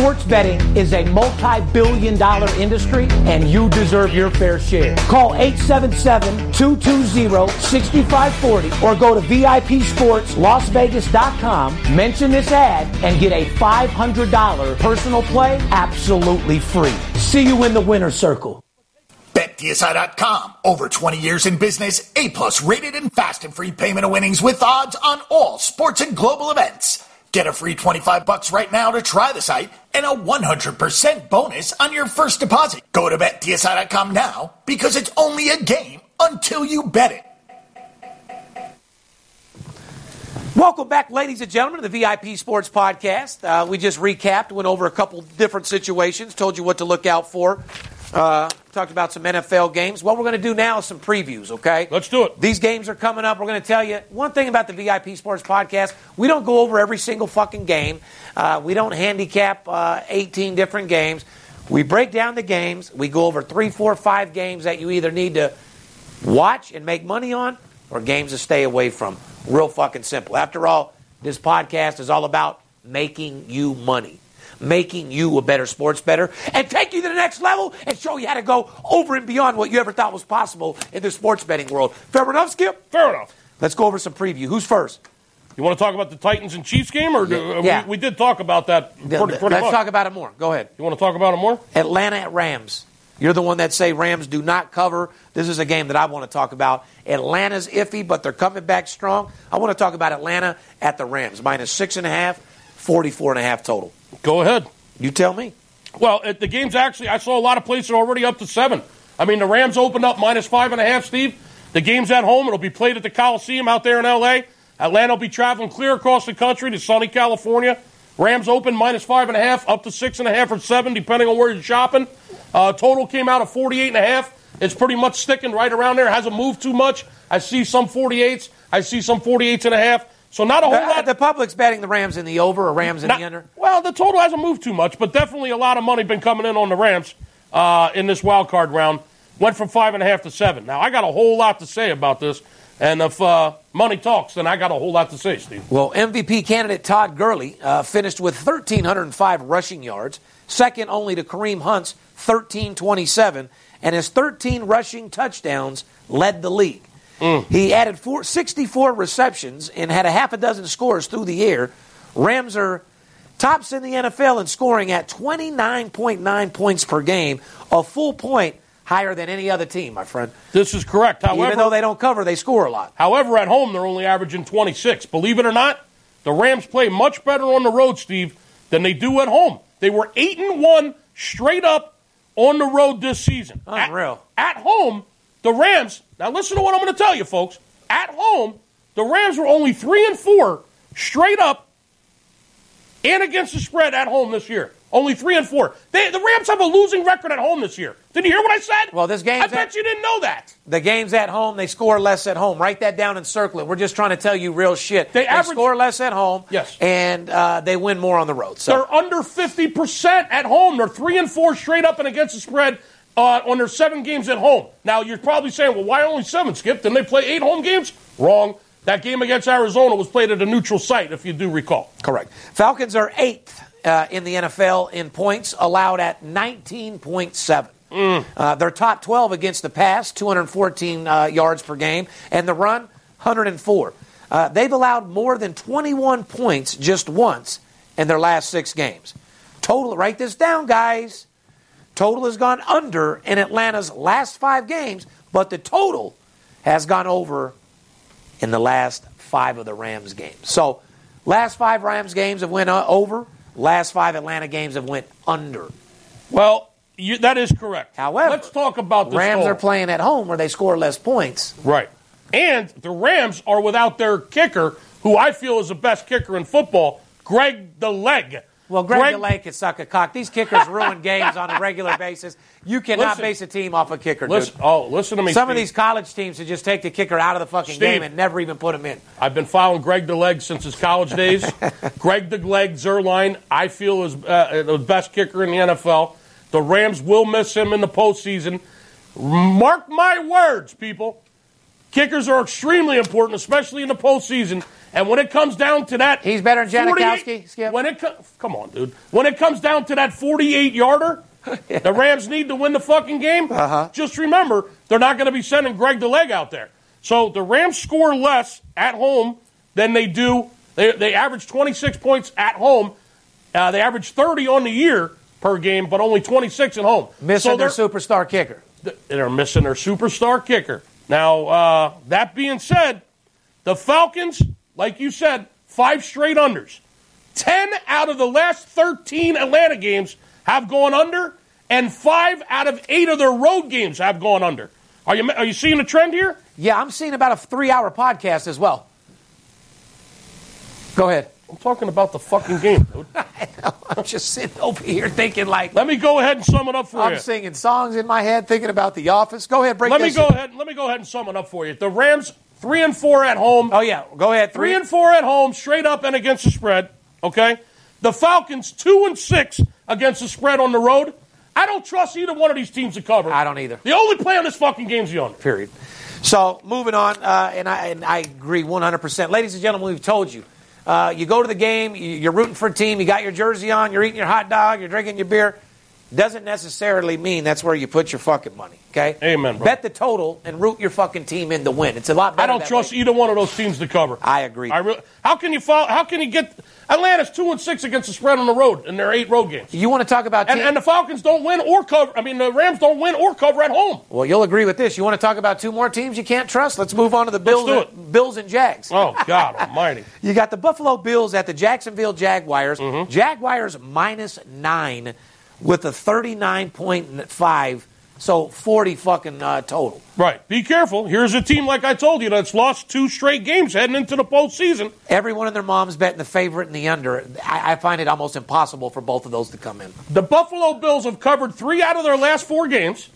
sports betting is a multi-billion dollar industry and you deserve your fair share. Call 877-220-6540 or go to VIPSportsLasVegas.com, mention this ad and get a $500 personal play absolutely free. See you in the winner's circle. BetDSI.com. Over 20 years in business, A plus rated and fast and free payment of winnings with odds on all sports and global events. Get a free 25 bucks right now to try the site and a 100% bonus on your first deposit. Go to BetDSI.com now because it's only a game until you bet it. Welcome back, ladies and gentlemen, to the VIP Sports Podcast. Uh, we just recapped, went over a couple different situations, told you what to look out for. Uh, talked about some NFL games. What we're going to do now is some previews, okay? Let's do it. These games are coming up. We're going to tell you one thing about the VIP Sports Podcast. We don't go over every single fucking game. Uh, we don't handicap uh, 18 different games. We break down the games. We go over three, four, five games that you either need to watch and make money on or games to stay away from. Real fucking simple. After all, this podcast is all about making you money making you a better sports better and take you to the next level and show you how to go over and beyond what you ever thought was possible in the sports betting world. Fair enough, Skip? Fair enough. Let's go over some preview. Who's first? You want to talk about the Titans and Chiefs game, or do, Yeah. we, we did talk about that pretty, pretty Let's much. talk about it more. Go ahead. you want to talk about it more? Atlanta at Rams. You're the one that say Rams do not cover. This is a game that I want to talk about. Atlanta's iffy, but they're coming back strong. I want to talk about Atlanta at the Rams. Minus six and a half, 44 and a half total. Go ahead. You tell me. Well, it, the game's actually, I saw a lot of places already up to seven. I mean, the Rams opened up minus five and a half, Steve. The game's at home. It'll be played at the Coliseum out there in L.A. Atlanta will be traveling clear across the country to sunny California. Rams open minus five and a half, up to six and a half or seven, depending on where you're shopping. Uh, total came out of 48 and a half. It's pretty much sticking right around there. It hasn't moved too much. I see some 48s. I see some 48s and a half. So not a whole Uh, lot. the public's betting the Rams in the over or Rams in Not- the under. Well, the total hasn't moved too much, but definitely a lot of money been coming in on the Rams uh, in this wild card round. Went from five and a half to seven. Now I got a whole lot to say about this, and if uh, money talks, then I got a whole lot to say, Steve. Well, MVP candidate Todd Gurley uh, finished with 1,305 rushing yards, second only to Kareem Hunt's 1,327, and his 13 rushing touchdowns led the league. Mm. He added four, 64 receptions and had a half a dozen scores through the air. Rams are tops in the NFL in scoring at 29.9 points per game, a full point higher than any other team, my friend. This is correct. However, Even though they don't cover, they score a lot. However, at home, they're only averaging 26. Believe it or not, the Rams play much better on the road, Steve, than they do at home. They were 8 and 1 straight up on the road this season. At- Unreal. At, home, the Rams, now listen to what I'm going to tell you, folks. At home, the Rams were only 3 and 4 straight up and against the spread at home this year. Only 3 and 4. They, the Rams have a losing record at home this year. Did you hear what I said? Well, this game. I bet at- you didn't know that. The game's at home. They score less at home. Write that down and circle it. We're just trying to tell you real shit. They average- score less at home. Yes. And uh, they win more on the road. So They're under 50% at home. They're 3 and 4 straight up and against the spread uh, on their seven games at home. Now, you're probably saying, well, why only seven, Skip? Didn't they play eight home games? Wrong. That game against Arizona was played at a neutral site, if you do recall. correct. Falcons are eighth uh, in the NFL in points, allowed at 19.7. Mm. Uh, they're top 12 against the pass, 214 uh, yards per game, and the run, 104. Uh, they've allowed more than 21 points just once in their last six games. Total, write this down, guys. Total has gone under in Atlanta's last five games, but the total has gone over in the last five of the Rams games. So, last five Rams games have went uh, over. Last five Atlanta games have went under. Well, you, that is correct. However, let's talk about the Rams total. are playing at home where they score less points. Right. And the Rams are without their kicker, who I feel is the best kicker in football, Greg the Leg. Well, Greg, DeLay can suck a cock. These kickers ruin [laughs] games on a regular basis. You cannot Listen. base a team off a kicker, Listen, dude. oh, listen to me. Some of these college teams should just take the kicker out of the fucking Steve. game and never even put him in. I've been following Greg the Leg since his college days. [laughs] Greg DeLeg Zuerlein, I feel, is uh, the best kicker in the NFL. The Rams will miss him in the postseason. Mark my words, people. Kickers are extremely important, especially in the postseason. And when it comes down to that, He's better than 48 Janikowski, Skip? When it co- come on, dude. When it comes down to that 48 yarder, [laughs] the Rams need to win the fucking game. Uh-huh. Just remember, they're not going to be sending Greg the leg out there. So the Rams score less at home than they do. They, they average 26 points at home. Uh, they average 30 on the year per game, but only 26 at home. Missing so their they're- superstar kicker. they're missing their superstar kicker. Now, uh, that being said, the Falcons, like you said, five straight unders. Ten out of the last 13 Atlanta games have gone under, and five out of eight of their road games have gone under. Are you, are you seeing a trend here? Yeah, I'm seeing about a three hour podcast as well. Go ahead. I'm talking about the fucking game, dude. [laughs] I'm just sitting over here thinking like Let me go ahead and sum it up for you. I'm singing songs in my head, thinking about the office. Go ahead, break Let me go in. ahead. Let me go ahead and sum it up for you. The Rams three and four at home. Oh yeah, go ahead. Three and four at home, straight up and against the spread. Okay, the Falcons two and six against the spread on the road. I don't trust either one of these teams to cover. I don't either. The only play on this fucking game is the under. period. So moving on, uh, and I and I agree 100. percent Ladies and gentlemen, we've told you. Uh, you go to the game, you're rooting for a team, you got your jersey on, you're eating your hot dog, you're drinking your beer. Doesn't necessarily mean that's where you put your fucking money. Okay. Amen, bro. Bet the total and root your fucking team in to win. It's a lot better. I don't trust way. either one of those teams to cover. I agree. I re- how can you follow, How can you get Atlanta's two and six against the spread on the road in their eight road games? You want to talk about And, team- and the Falcons don't win or cover. I mean, the Rams don't win or cover at home. Well, you'll agree with this. You want to talk about two more teams you can't trust? Let's move on to the Bills, and, Bills and Jags. Oh God Almighty! [laughs] You got the Buffalo Bills at the Jacksonville Jaguars. Mm-hmm. Jaguars minus nine with a 39.5, so 40 fucking uh, total. Right. Be careful. Here's a team like I told you that's lost two straight games heading into the postseason. Everyone and their mom's betting the favorite and the under. I, I find it almost impossible for both of those to come in. The Buffalo Bills have covered three out of their last four games,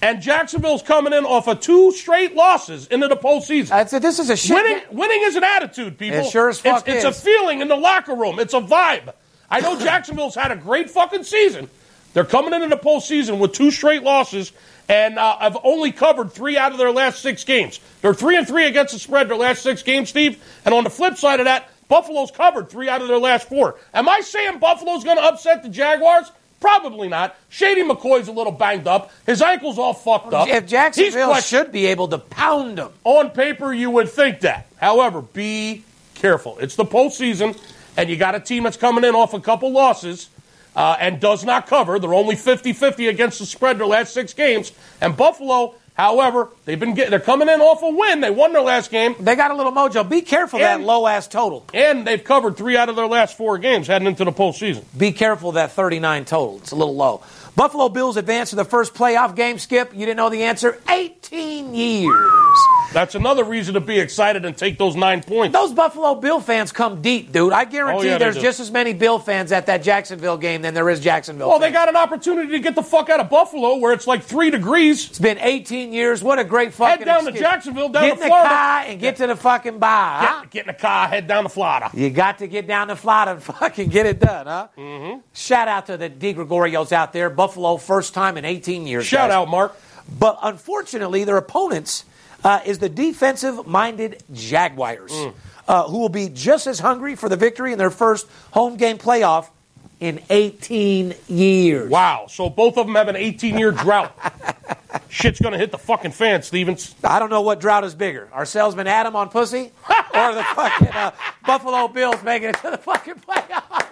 and Jacksonville's coming in off of two straight losses into the postseason. I'd say this is a shit. winning, winning is an attitude, people. It sure as it's, fuck it's is. a feeling in the locker room. It's a vibe. I know [clears throat] Jacksonville's had a great fucking season. They're coming into the postseason with two straight losses, and uh, I've only covered three out of their last six games. They're three and three against the spread their last six games, Steve. And on the flip side of that, Buffalo's covered three out of their last four. Am I saying Buffalo's going to upset the Jaguars? Probably not. Shady McCoy's a little banged up. His ankle's all fucked up. If Jacksonville should be able to pound them. On paper, you would think that. However, be careful. It's the postseason, and you got a team that's coming in off a couple losses uh, and does not cover. They're only 50 50 against the spread their last six games. And Buffalo, however, they've been getting, they're coming in off a win. They won their last game, They got a little mojo. Be careful And- that low ass total. and they've covered three out of their last four games heading into the postseason. Be careful that 39 total. It's a little low. Buffalo Bills advance to the first playoff game. Skip, you didn't know the answer. 18 years. That's another reason to be excited and take those nine points. Those Buffalo Bill fans come deep, dude. I guarantee Oh, yeah, there's just as many Bill fans at that Jacksonville game than there is Jacksonville. Well, they got an opportunity to get the fuck out of Buffalo where it's like three degrees. It's been 18 years. What a great fucking Head down to. Jacksonville, down get to in the Florida. car and get to the fucking bar. huh? Get, get in the car, head down to Florida. You got to get down to Florida and [laughs] fucking get it done, huh? Mm-hmm. Shout out to the D. Gregorios out there. Buffalo, first time in 18 years. Shout guys. out, Mark. But unfortunately, their opponents uh, is the defensive-minded Jaguars, Mm. uh, who will be just as hungry for the victory in their first home game playoff in 18 years. Wow. So both of them have an 18 year drought. [laughs] Shit's going to hit the fucking fan, Stevens. I don't know what drought is bigger: our salesman Adam on pussy, [laughs] or the fucking uh, Buffalo Bills making it to the fucking playoffs.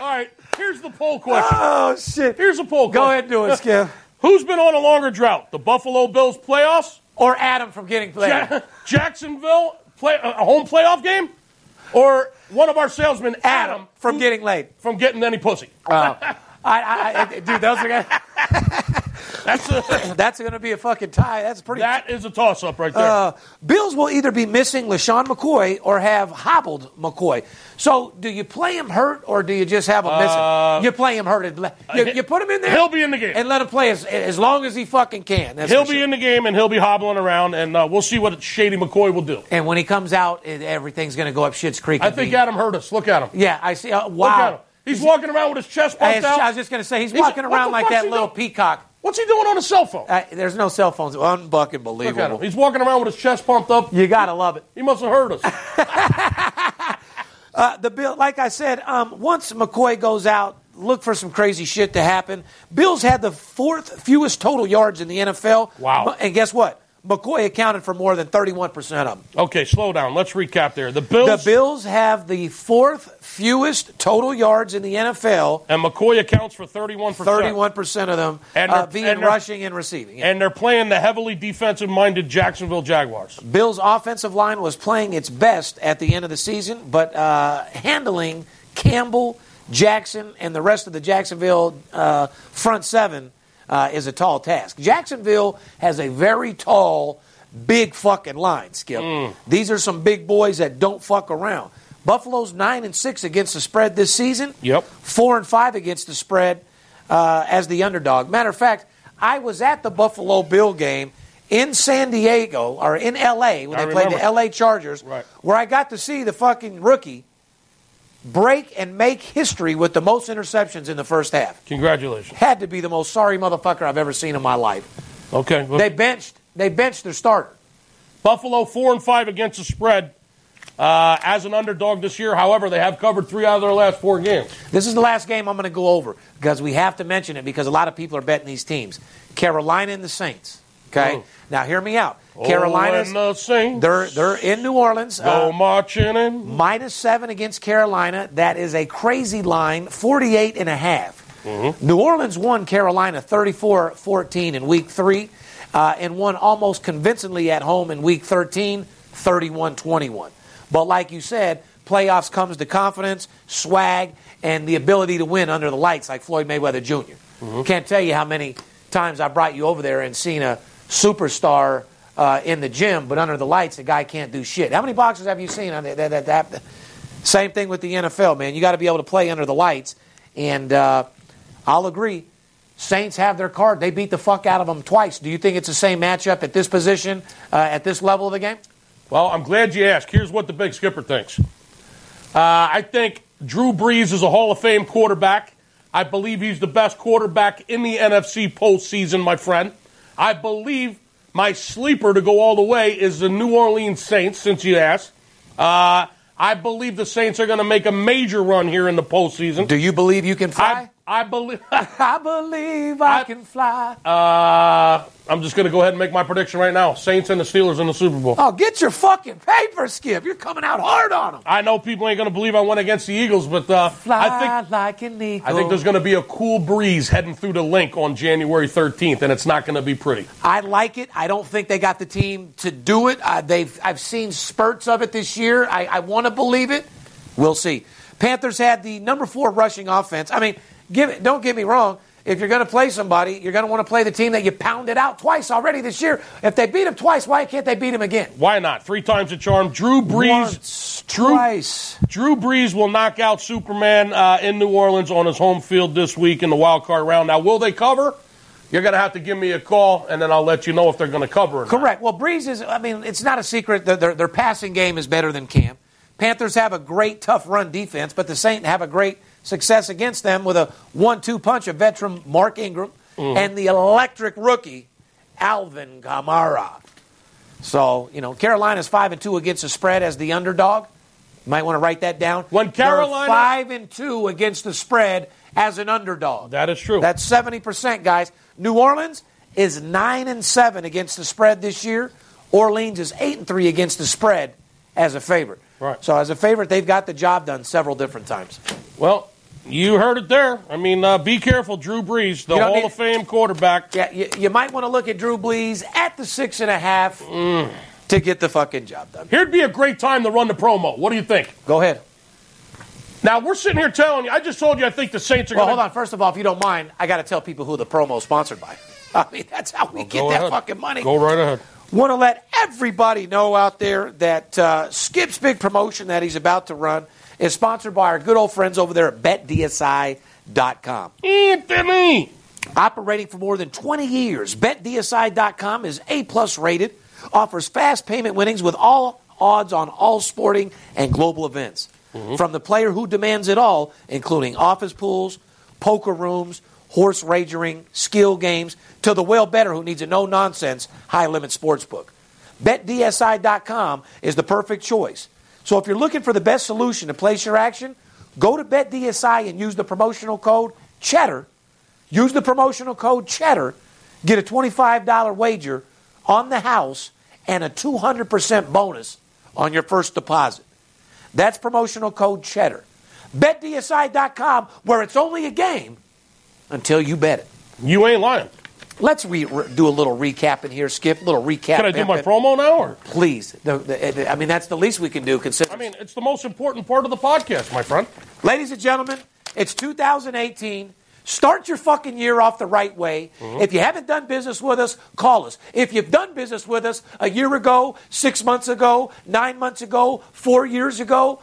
All right. Here's the poll question. Oh shit! Here's a poll Go question. ahead and do it, Skip. [laughs] Who's been on a longer drought? The Buffalo Bills playoffs? Or Adam from getting played. Ja- [laughs] Jacksonville play, a home playoff game? Or one of our salesmen, Adam, Adam from who- getting laid. from getting any pussy? Oh. I, I, I, dude, those are gonna, [laughs] That's a, [laughs] that's going to be a fucking tie. That's pretty. that is a toss up right there. Uh, Bills will either be missing LeSean McCoy or have hobbled McCoy. So, do you play him hurt or do you just have him missing? you play him hurt. And let, you, you put him in there. Uh, He'll be in the game. and let him play as, as long as he fucking can. That's He'll be sure. in the game and he'll be hobbling around, and uh, we'll see what Shady McCoy will do. And when he comes out, everything's going to go up shit's creek. I think be- Adam heard us. Look at him. Yeah, I see. Uh, Look at wow. him. He's walking around with his chest I, out. I was just going to say, he's, He's- walking around like that little doing? peacock. What's he doing on his cell phone? Uh, there's no cell phones. Unbucking Look at him. believable. He's walking around with his chest pumped up. You got to love it. He must have heard us. [laughs] Uh, the bill, like I said, um, once McCoy goes out, look for some crazy shit to happen. Bills had the fourth fewest total yards in the NFL. Wow. And guess what? McCoy accounted for more than 31% of them. okay, slow down. Let's recap there. The Bills, The Bills have the fourth fewest total yards in the NFL. and McCoy accounts for 31%. 31% of them And uh, being and rushing and receiving. Yeah. And they're playing the heavily defensive minded Jacksonville Jaguars. Bills' offensive line was playing its best at the end of the season, but uh, handling Campbell, Jackson, and the rest of the Jacksonville uh, front seven uh, is a tall task. Jacksonville has a very tall, big fucking line, Skip. These are some big boys that don't fuck around. Buffalo's nine and six against the spread this season. Yep. Four and five against the spread uh, as the underdog. Matter of fact, I was at the Buffalo Bill game in San Diego or in L.A. when I they played the. L.A. Chargers, Right. where I got to see the fucking rookie break and make history with the most interceptions in the first half. Congratulations. Had to be the most sorry motherfucker I've ever seen in my life. Okay. look, They benched. They benched their starter. Buffalo four and five against the spread uh, as an underdog this year. However, they have covered three out of their last four games. This is the last game I'm going to go over because we have to mention it because a lot of people are betting these teams. Carolina and the Saints. Okay, Oh. now hear me out. Carolina's oh, the Saints they're they're in New Orleans. go uh, marching in. minus seven against Carolina. That is a crazy line, 48 and a half. New Orleans won Carolina 34 14 in week three uh, and won almost convincingly at home in week 13, 31 21. But like you said, playoffs comes to confidence, swag, and the ability to win under the lights, like Floyd Mayweather junior Can't tell you how many times I brought you over there and seen a superstar uh, in the gym, but under the lights, the guy can't do shit. How many boxers have you seen on that, that, that same thing with the NFL, man. You got to be able to play under the lights, and uh, I'll agree. Saints have their card. They beat the fuck out of them twice. Do you think it's the same matchup at this position, uh, at this level of the game? Well, I'm glad you asked. Here's what the big skipper thinks. Uh, I think Drew Brees is a Hall of Fame quarterback. I believe he's the best quarterback in the NFC postseason, my friend. I believe my sleeper to go all the way is the New Orleans Saints, since you asked. Uh, I believe the Saints are going to make a major run here in the postseason. Do you believe you can fly? I, believe. [laughs] I believe I, I- can fly. Uh, I'm just going to go ahead and make my prediction right now. Saints and the Steelers in the Super Bowl. oh, get your fucking paper, Skip. You're coming out hard on them. I know people ain't going to believe I went against the Eagles, but uh, Fly I think like an eagle. I think there's going to be a cool breeze heading through the Linc on January 13th, and it's not going to be pretty. I like it. I don't think they got the team to do it. Uh, they've I've seen spurts of it this year. I, I want to believe it. We'll see. Panthers had the number four rushing offense. I mean, give it. Don't get me wrong. If you're going to play somebody, you're going to want to play the team that you pounded out twice already this year. If they beat them twice, why can't they beat them again? Why not? Three times a charm. Drew Brees. Once, Drew, twice. Drew Brees will knock out Superman uh, in New Orleans on his home field this week in the wild card round. Now, will they cover? You're going to have to give me a call, and then I'll let you know if they're going to cover or not. Correct. Well, Brees is, I mean, it's not a secret that their, their passing game is better than Cam. Panthers have a great, tough run defense, but the Saints have a great success against them with a one two punch of veteran Mark Ingram mm-hmm. and the electric rookie, Alvin Kamara. So, you know, Carolina's 5 and 2 against the spread as the underdog. You might want to write that down. When Carolina- 5 and 2 against the spread as an underdog. That is true. That's 70%, guys. New Orleans is 9 and 7 against the spread this year. Orleans is 8 and 3 against the spread as a favorite. Right. So as a favorite, they've got the job done several different times. well, you heard it there. I mean, uh, be careful, Drew Brees, the Hall need- of Fame quarterback. Yeah, you, you might want to look at Drew Brees at the six and a half to get the fucking job done. Here'd be a great time to run the promo. What do you think? Go ahead. Now, we're sitting here telling you, I just told you I think the Saints are Well, going hold on. First of all, if you don't mind, I got to tell people who the promo is sponsored by. [laughs] I mean, that's how we get that ahead. fucking money. Go right ahead. Want to let everybody know out there that uh, Skip's big promotion that he's about to run is sponsored by our good old friends over there at BetDSI.com. Anthony! Operating for more than 20 years, BetDSI.com is A plus rated, offers fast payment winnings with all odds on all sporting and global events. Mm-hmm. From the player who demands it all, including office pools, poker rooms, horse wagering, skill games, to the well better who needs a no nonsense, high limit sports book. BetDSI.com is the perfect choice. So if you're looking for the best solution to place your action, go to BetDSI and use the promotional code CHEDDAR. Use the promotional code CHEDDAR. Get a $25 wager on the house and a 200% bonus on your first deposit. That's promotional code CHEDDAR. BetDSI.com, where it's only a game until you bet it. You ain't lying. Let's re- re- do a little recap in here, Skip. A little recap. Can I do my promo now? Or Please. The- the- I mean, that's the least we can do. Consider. I mean, it's the most important part of the podcast, my friend. Ladies and gentlemen, it's 2018. Start your fucking year off the right way. Mm-hmm. If you haven't done business with us, call us. If you've done business with us a year ago, six months ago, nine months ago, four years ago,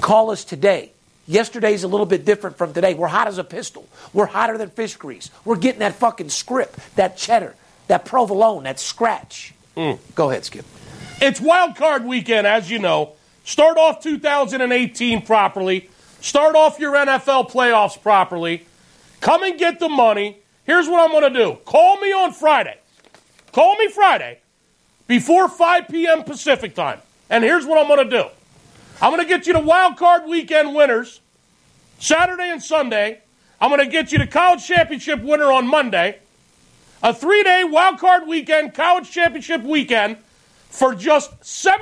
call us today. Yesterday's a little bit different from today. We're hot as a pistol. We're hotter than fish grease. We're getting that fucking script, that cheddar, that provolone, that scratch. Mm. Go ahead, Skip. It's wild card weekend, as you know. Start off 2018 properly. Start off your NFL playoffs properly. Come and get the money. Here's what I'm going to do. Call me on Friday. Call me Friday before 5 p.m. Pacific time. And here's what I'm going to do. I'm going to get you the wild card weekend winners Saturday and Sunday. I'm going to get you the college championship winner on Monday. A three-day wild card weekend, college championship weekend for just $79.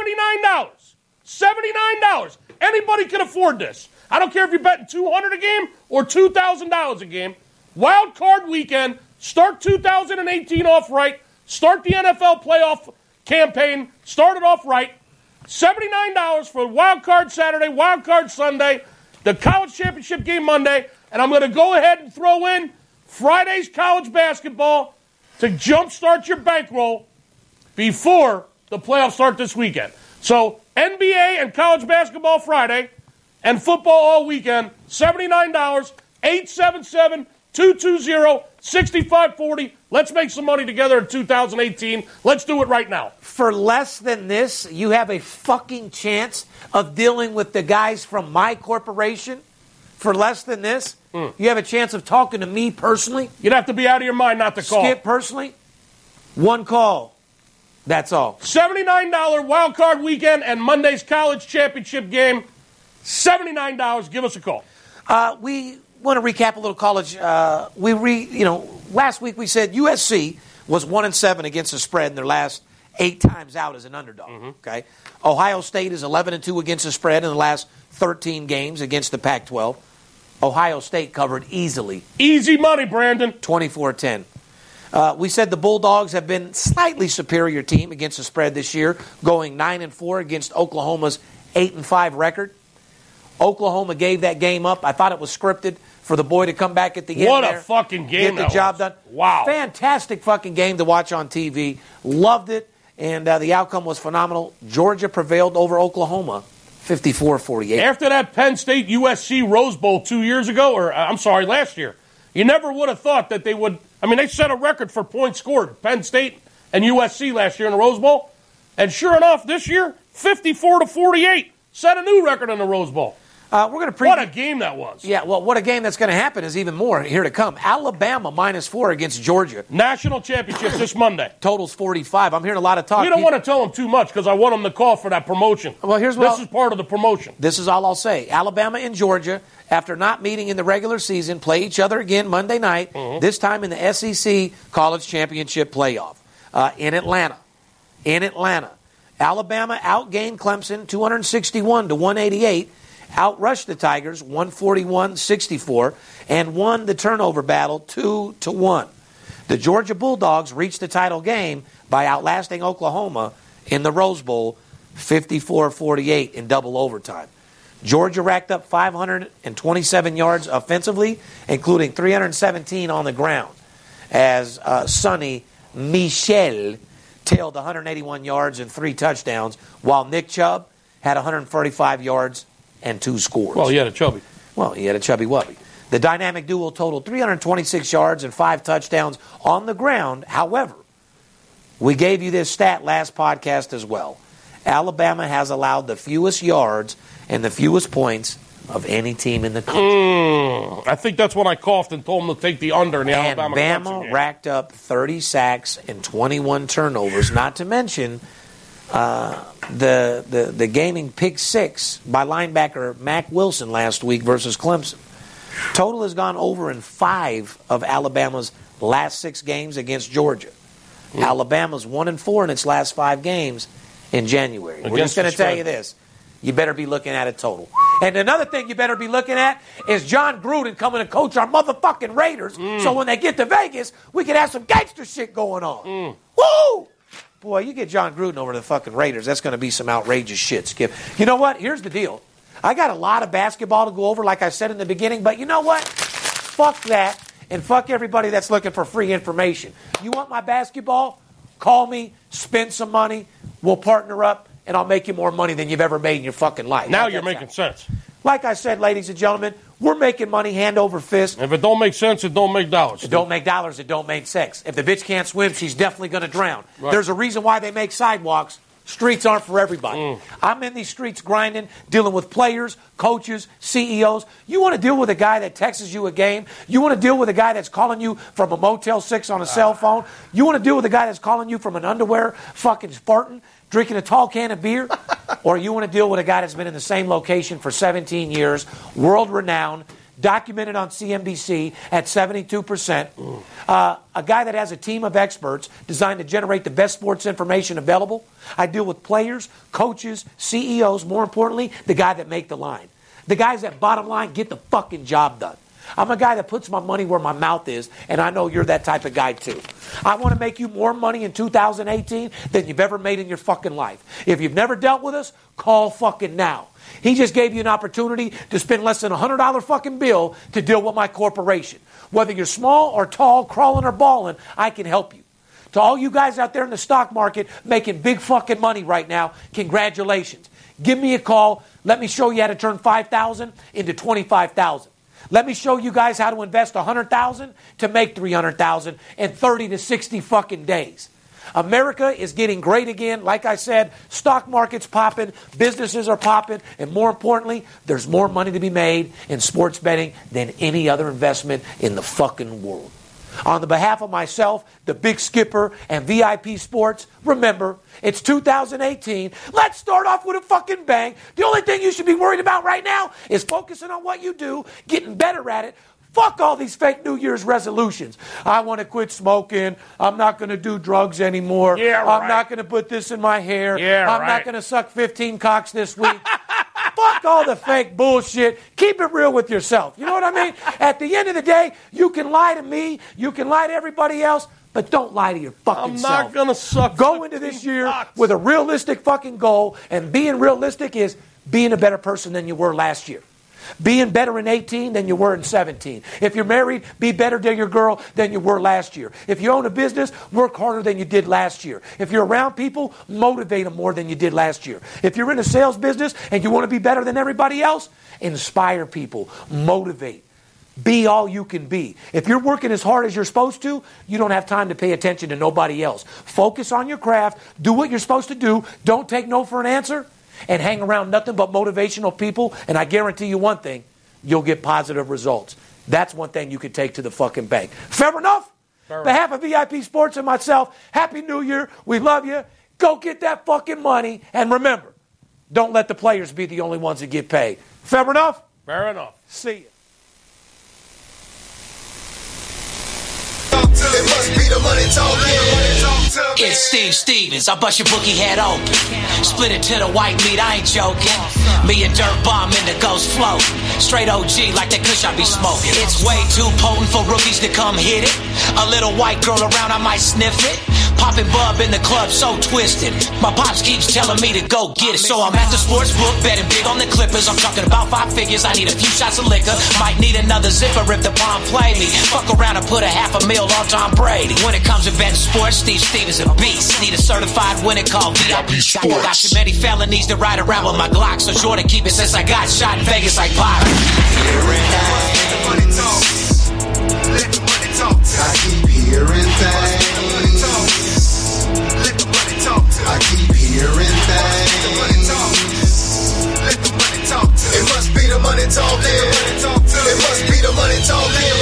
$79. Anybody can afford this. I don't care if you're betting 200 a game or $2,000 a game. Wild card weekend. Start 2018 off right. Start the NFL playoff campaign. Start it off right. $79 for wild card Saturday, wild card Sunday, the college championship game Monday, and I'm going to go ahead and throw in Friday's college basketball to jumpstart your bankroll before the playoffs start this weekend. So NBA and college basketball Friday and football all weekend, $79, 877 220 6540. Let's make some money together in 2018. Let's do it right now. for less than this, you have a fucking chance of dealing with the guys from my corporation. For less than this, you have a chance of talking to me personally, You'd have to be out of your mind not to call. Skip personally. One call. That's all. $79 wild card weekend and Monday's college championship game. $79. Give us a call. Uh, we want to recap a little college. Uh, we re, you know, last week we said USC was one and seven against the spread in their last eight times out as an underdog. Okay, Ohio State is eleven and two against the spread in the last thirteen games against the Pac-12. Ohio State covered easily, Easy money, Brandon. 24-10. Uh, we said the Bulldogs have been slightly superior team against the spread this year, going nine and four against Oklahoma's eight and five record. Oklahoma gave that game up. I thought it was scripted for the boy to come back at the end. What a there, fuking game Get the job was. done. Wow. Fantastic fucking game to watch on TV. Loved it. And uh, the outcome was phenomenal. Georgia prevailed over Oklahoma 54 48. After that Penn State USC Rose Bowl two years ago, or uh, I'm sorry, last year, you never would have thought that they would. I mean, they set a record for points scored, Penn State and USC last year in the Rose Bowl. And sure enough, this year, 54 to 48, set a new record in the Rose Bowl. Uh, we're going to preview. What a game that was. yeah, well, what a game that's going to happen is even more here to come. Alabama minus four against Georgia. National championship this Monday. Totals 45. I'm hearing a lot of talk. We don't want to tell them too much because I want them to call for that promotion. Well, here's what this I'll- is part of the promotion. This is all I'll say. Alabama and Georgia, after not meeting in the regular season, play each other again Monday night, this time in the SEC College Championship playoff uh, in Atlanta. In Atlanta. Alabama outgained Clemson 261 to 188, outrushed the Tigers 141 64, and won the turnover battle 2 to 1. The Georgia Bulldogs reached the title game by outlasting Oklahoma in the Rose Bowl 54 48 in double overtime. Georgia racked up 527 yards offensively, including 317 on the ground, as uh, Sony Michel tailed 181 yards and three touchdowns, while Nick Chubb had 145 yards and two scores. Well, he had a chubby. Well, he had a chubby wubby. The dynamic duo totaled 326 yards and five touchdowns on the ground. However, we gave you this stat last podcast as well. Alabama has allowed the fewest yards and the fewest points of any team in the country. Mm, I think that's when I coughed and told them to take the under in the and Alabama. Bama racked up 30 sacks and 21 turnovers, not to mention uh, the, the, the gaming pick six by linebacker Mack Wilson last week versus Clemson. Total has gone over in five of Alabama's last six games against Georgia. Alabama's one and four in its last five games in January. We're just going to tell you this. You better be looking at a total. And another thing you better be looking at is Jon Gruden coming to coach our motherfucking Raiders. So when they get to Vegas, we can have some gangster shit going on. Woo! Boy, you get Jon Gruden over to the fucking Raiders, that's going to be some outrageous shit, Skip. You know what? Here's the deal. I got a lot of basketball to go over, like I said in the beginning, but you know what? Fuck that, and fuck everybody that's looking for free information. You want my basketball? Call me, spend some money, we'll partner up, and I'll make you more money than you've ever made in your fucking life. Now you're making sense. Like I said, ladies and gentlemen, we're making money hand over fist. If it don't make sense, it don't make dollars. It don't make dollars, it don't make sex. If the bitch can't swim, she's definitely going to drown. Right. There's a reason why they make sidewalks. Streets aren't for everybody. Mm. I'm in these streets grinding, dealing with players, coaches, CEOs. You want to deal with a guy that texts you a game? You want to deal with a guy that's calling you from a Motel 6 on a cell phone? You want to deal with a guy that's calling you from an underwear fucking Spartan, drinking a tall can of beer? [laughs] or you want to deal with a guy that's been in the same location for 17 years, world renowned, documented on CNBC at 72%. Uh, a guy that has a team of experts designed to generate the best sports information available. I deal with players, coaches, CEOs, more importantly, the guy that make the line. The guys that bottom line get the fucking job done. I'm a guy that puts my money where my mouth is, and I know you're that type of guy too. I want to make you more money in 2018 than you've ever made in your fucking life. If you've never dealt with us, call fucking now. He just gave you an opportunity to spend less than a $100 fucking bill to deal with my corporation. Whether you're small or tall, crawling or balling, I can help you. To all you guys out there in the stock market making big fucking money right now, congratulations. Give me a call. Let me show you how to turn 5,000 into 25,000. Let me show you guys how to invest 100,000 to make 300,000 in 30 to 60 fucking days. America is getting great again. Like I said, stock market's popping, businesses are popping, and more importantly, there's more money to be made in sports betting than any other investment in the fucking world. On the behalf of myself, the Big Skipper, and VIP Sports, remember, it's 2018. Let's start off with a fucking bang. The only thing you should be worried about right now is focusing on what you do, getting better at it. Fuck all these fake New Year's resolutions. I want to quit smoking. I'm not going to do drugs anymore. Yeah, right. I'm not going to put this in my hair. Yeah, I'm right. not going to suck 15 cocks this week. [laughs] Fuck all the fake bullshit. Keep it real with yourself. You know what I mean? At the end of the day, you can lie to me, you can lie to everybody else, but don't lie to your fucking self. I'm not gonna suck. Go into this year with a realistic fucking goal, and being realistic is being a better person than you were last year. Being better in 18 than you were in 17. If you're married, be better to your girl than you were last year. If you own a business, work harder than you did last year. If you're around people, motivate them more than you did last year. If you're in a sales business and you want to be better than everybody else, inspire people, motivate. Be all you can be. If you're working as hard as you're supposed to, you don't have time to pay attention to nobody else. Focus on your craft, do what you're supposed to do, don't take no for an answer, and hang around nothing but motivational people, and I guarantee you one thing, you'll get positive results. That's one thing you can take to the fucking bank. Fair enough? Fair Behalf of VIP Sports and myself, Happy New Year. We love you. Go get that fucking money. And remember, don't let the players be the only ones that get paid. Fair enough? Fair enough. See you. It must be the money talking. It's Steve Stevens. I bust your bookie head open. Split it to the white meat. I ain't joking. Me and Dirt Bomb in the ghost float. Straight OG like that kush I be smoking. It's way too potent for rookies to come hit it. A little white girl around, I might sniff it. Popping bub in the club, so twisted. My pops keeps telling me to go get it. So I'm at the sports book, betting big on the Clippers. I'm talking about five figures. I need a few shots of liquor. Might need another zipper if the bomb play me. Fuck around and put a half a mil on Tom Brady. When it comes to betting sports, Steve Stevens a beast. Need a certified winner called VIP Sports. Got too many felonies to ride around with my Glock, so sure to keep it since I got shot in Vegas like Pop. Let the money talk. Let the money talk. I keep hearing things. I keep hearing things. It must be the money talking. It must be the money talking.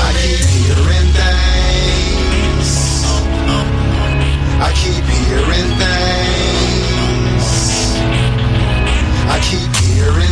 I keep hearing things. I keep hearing things. I keep hearing.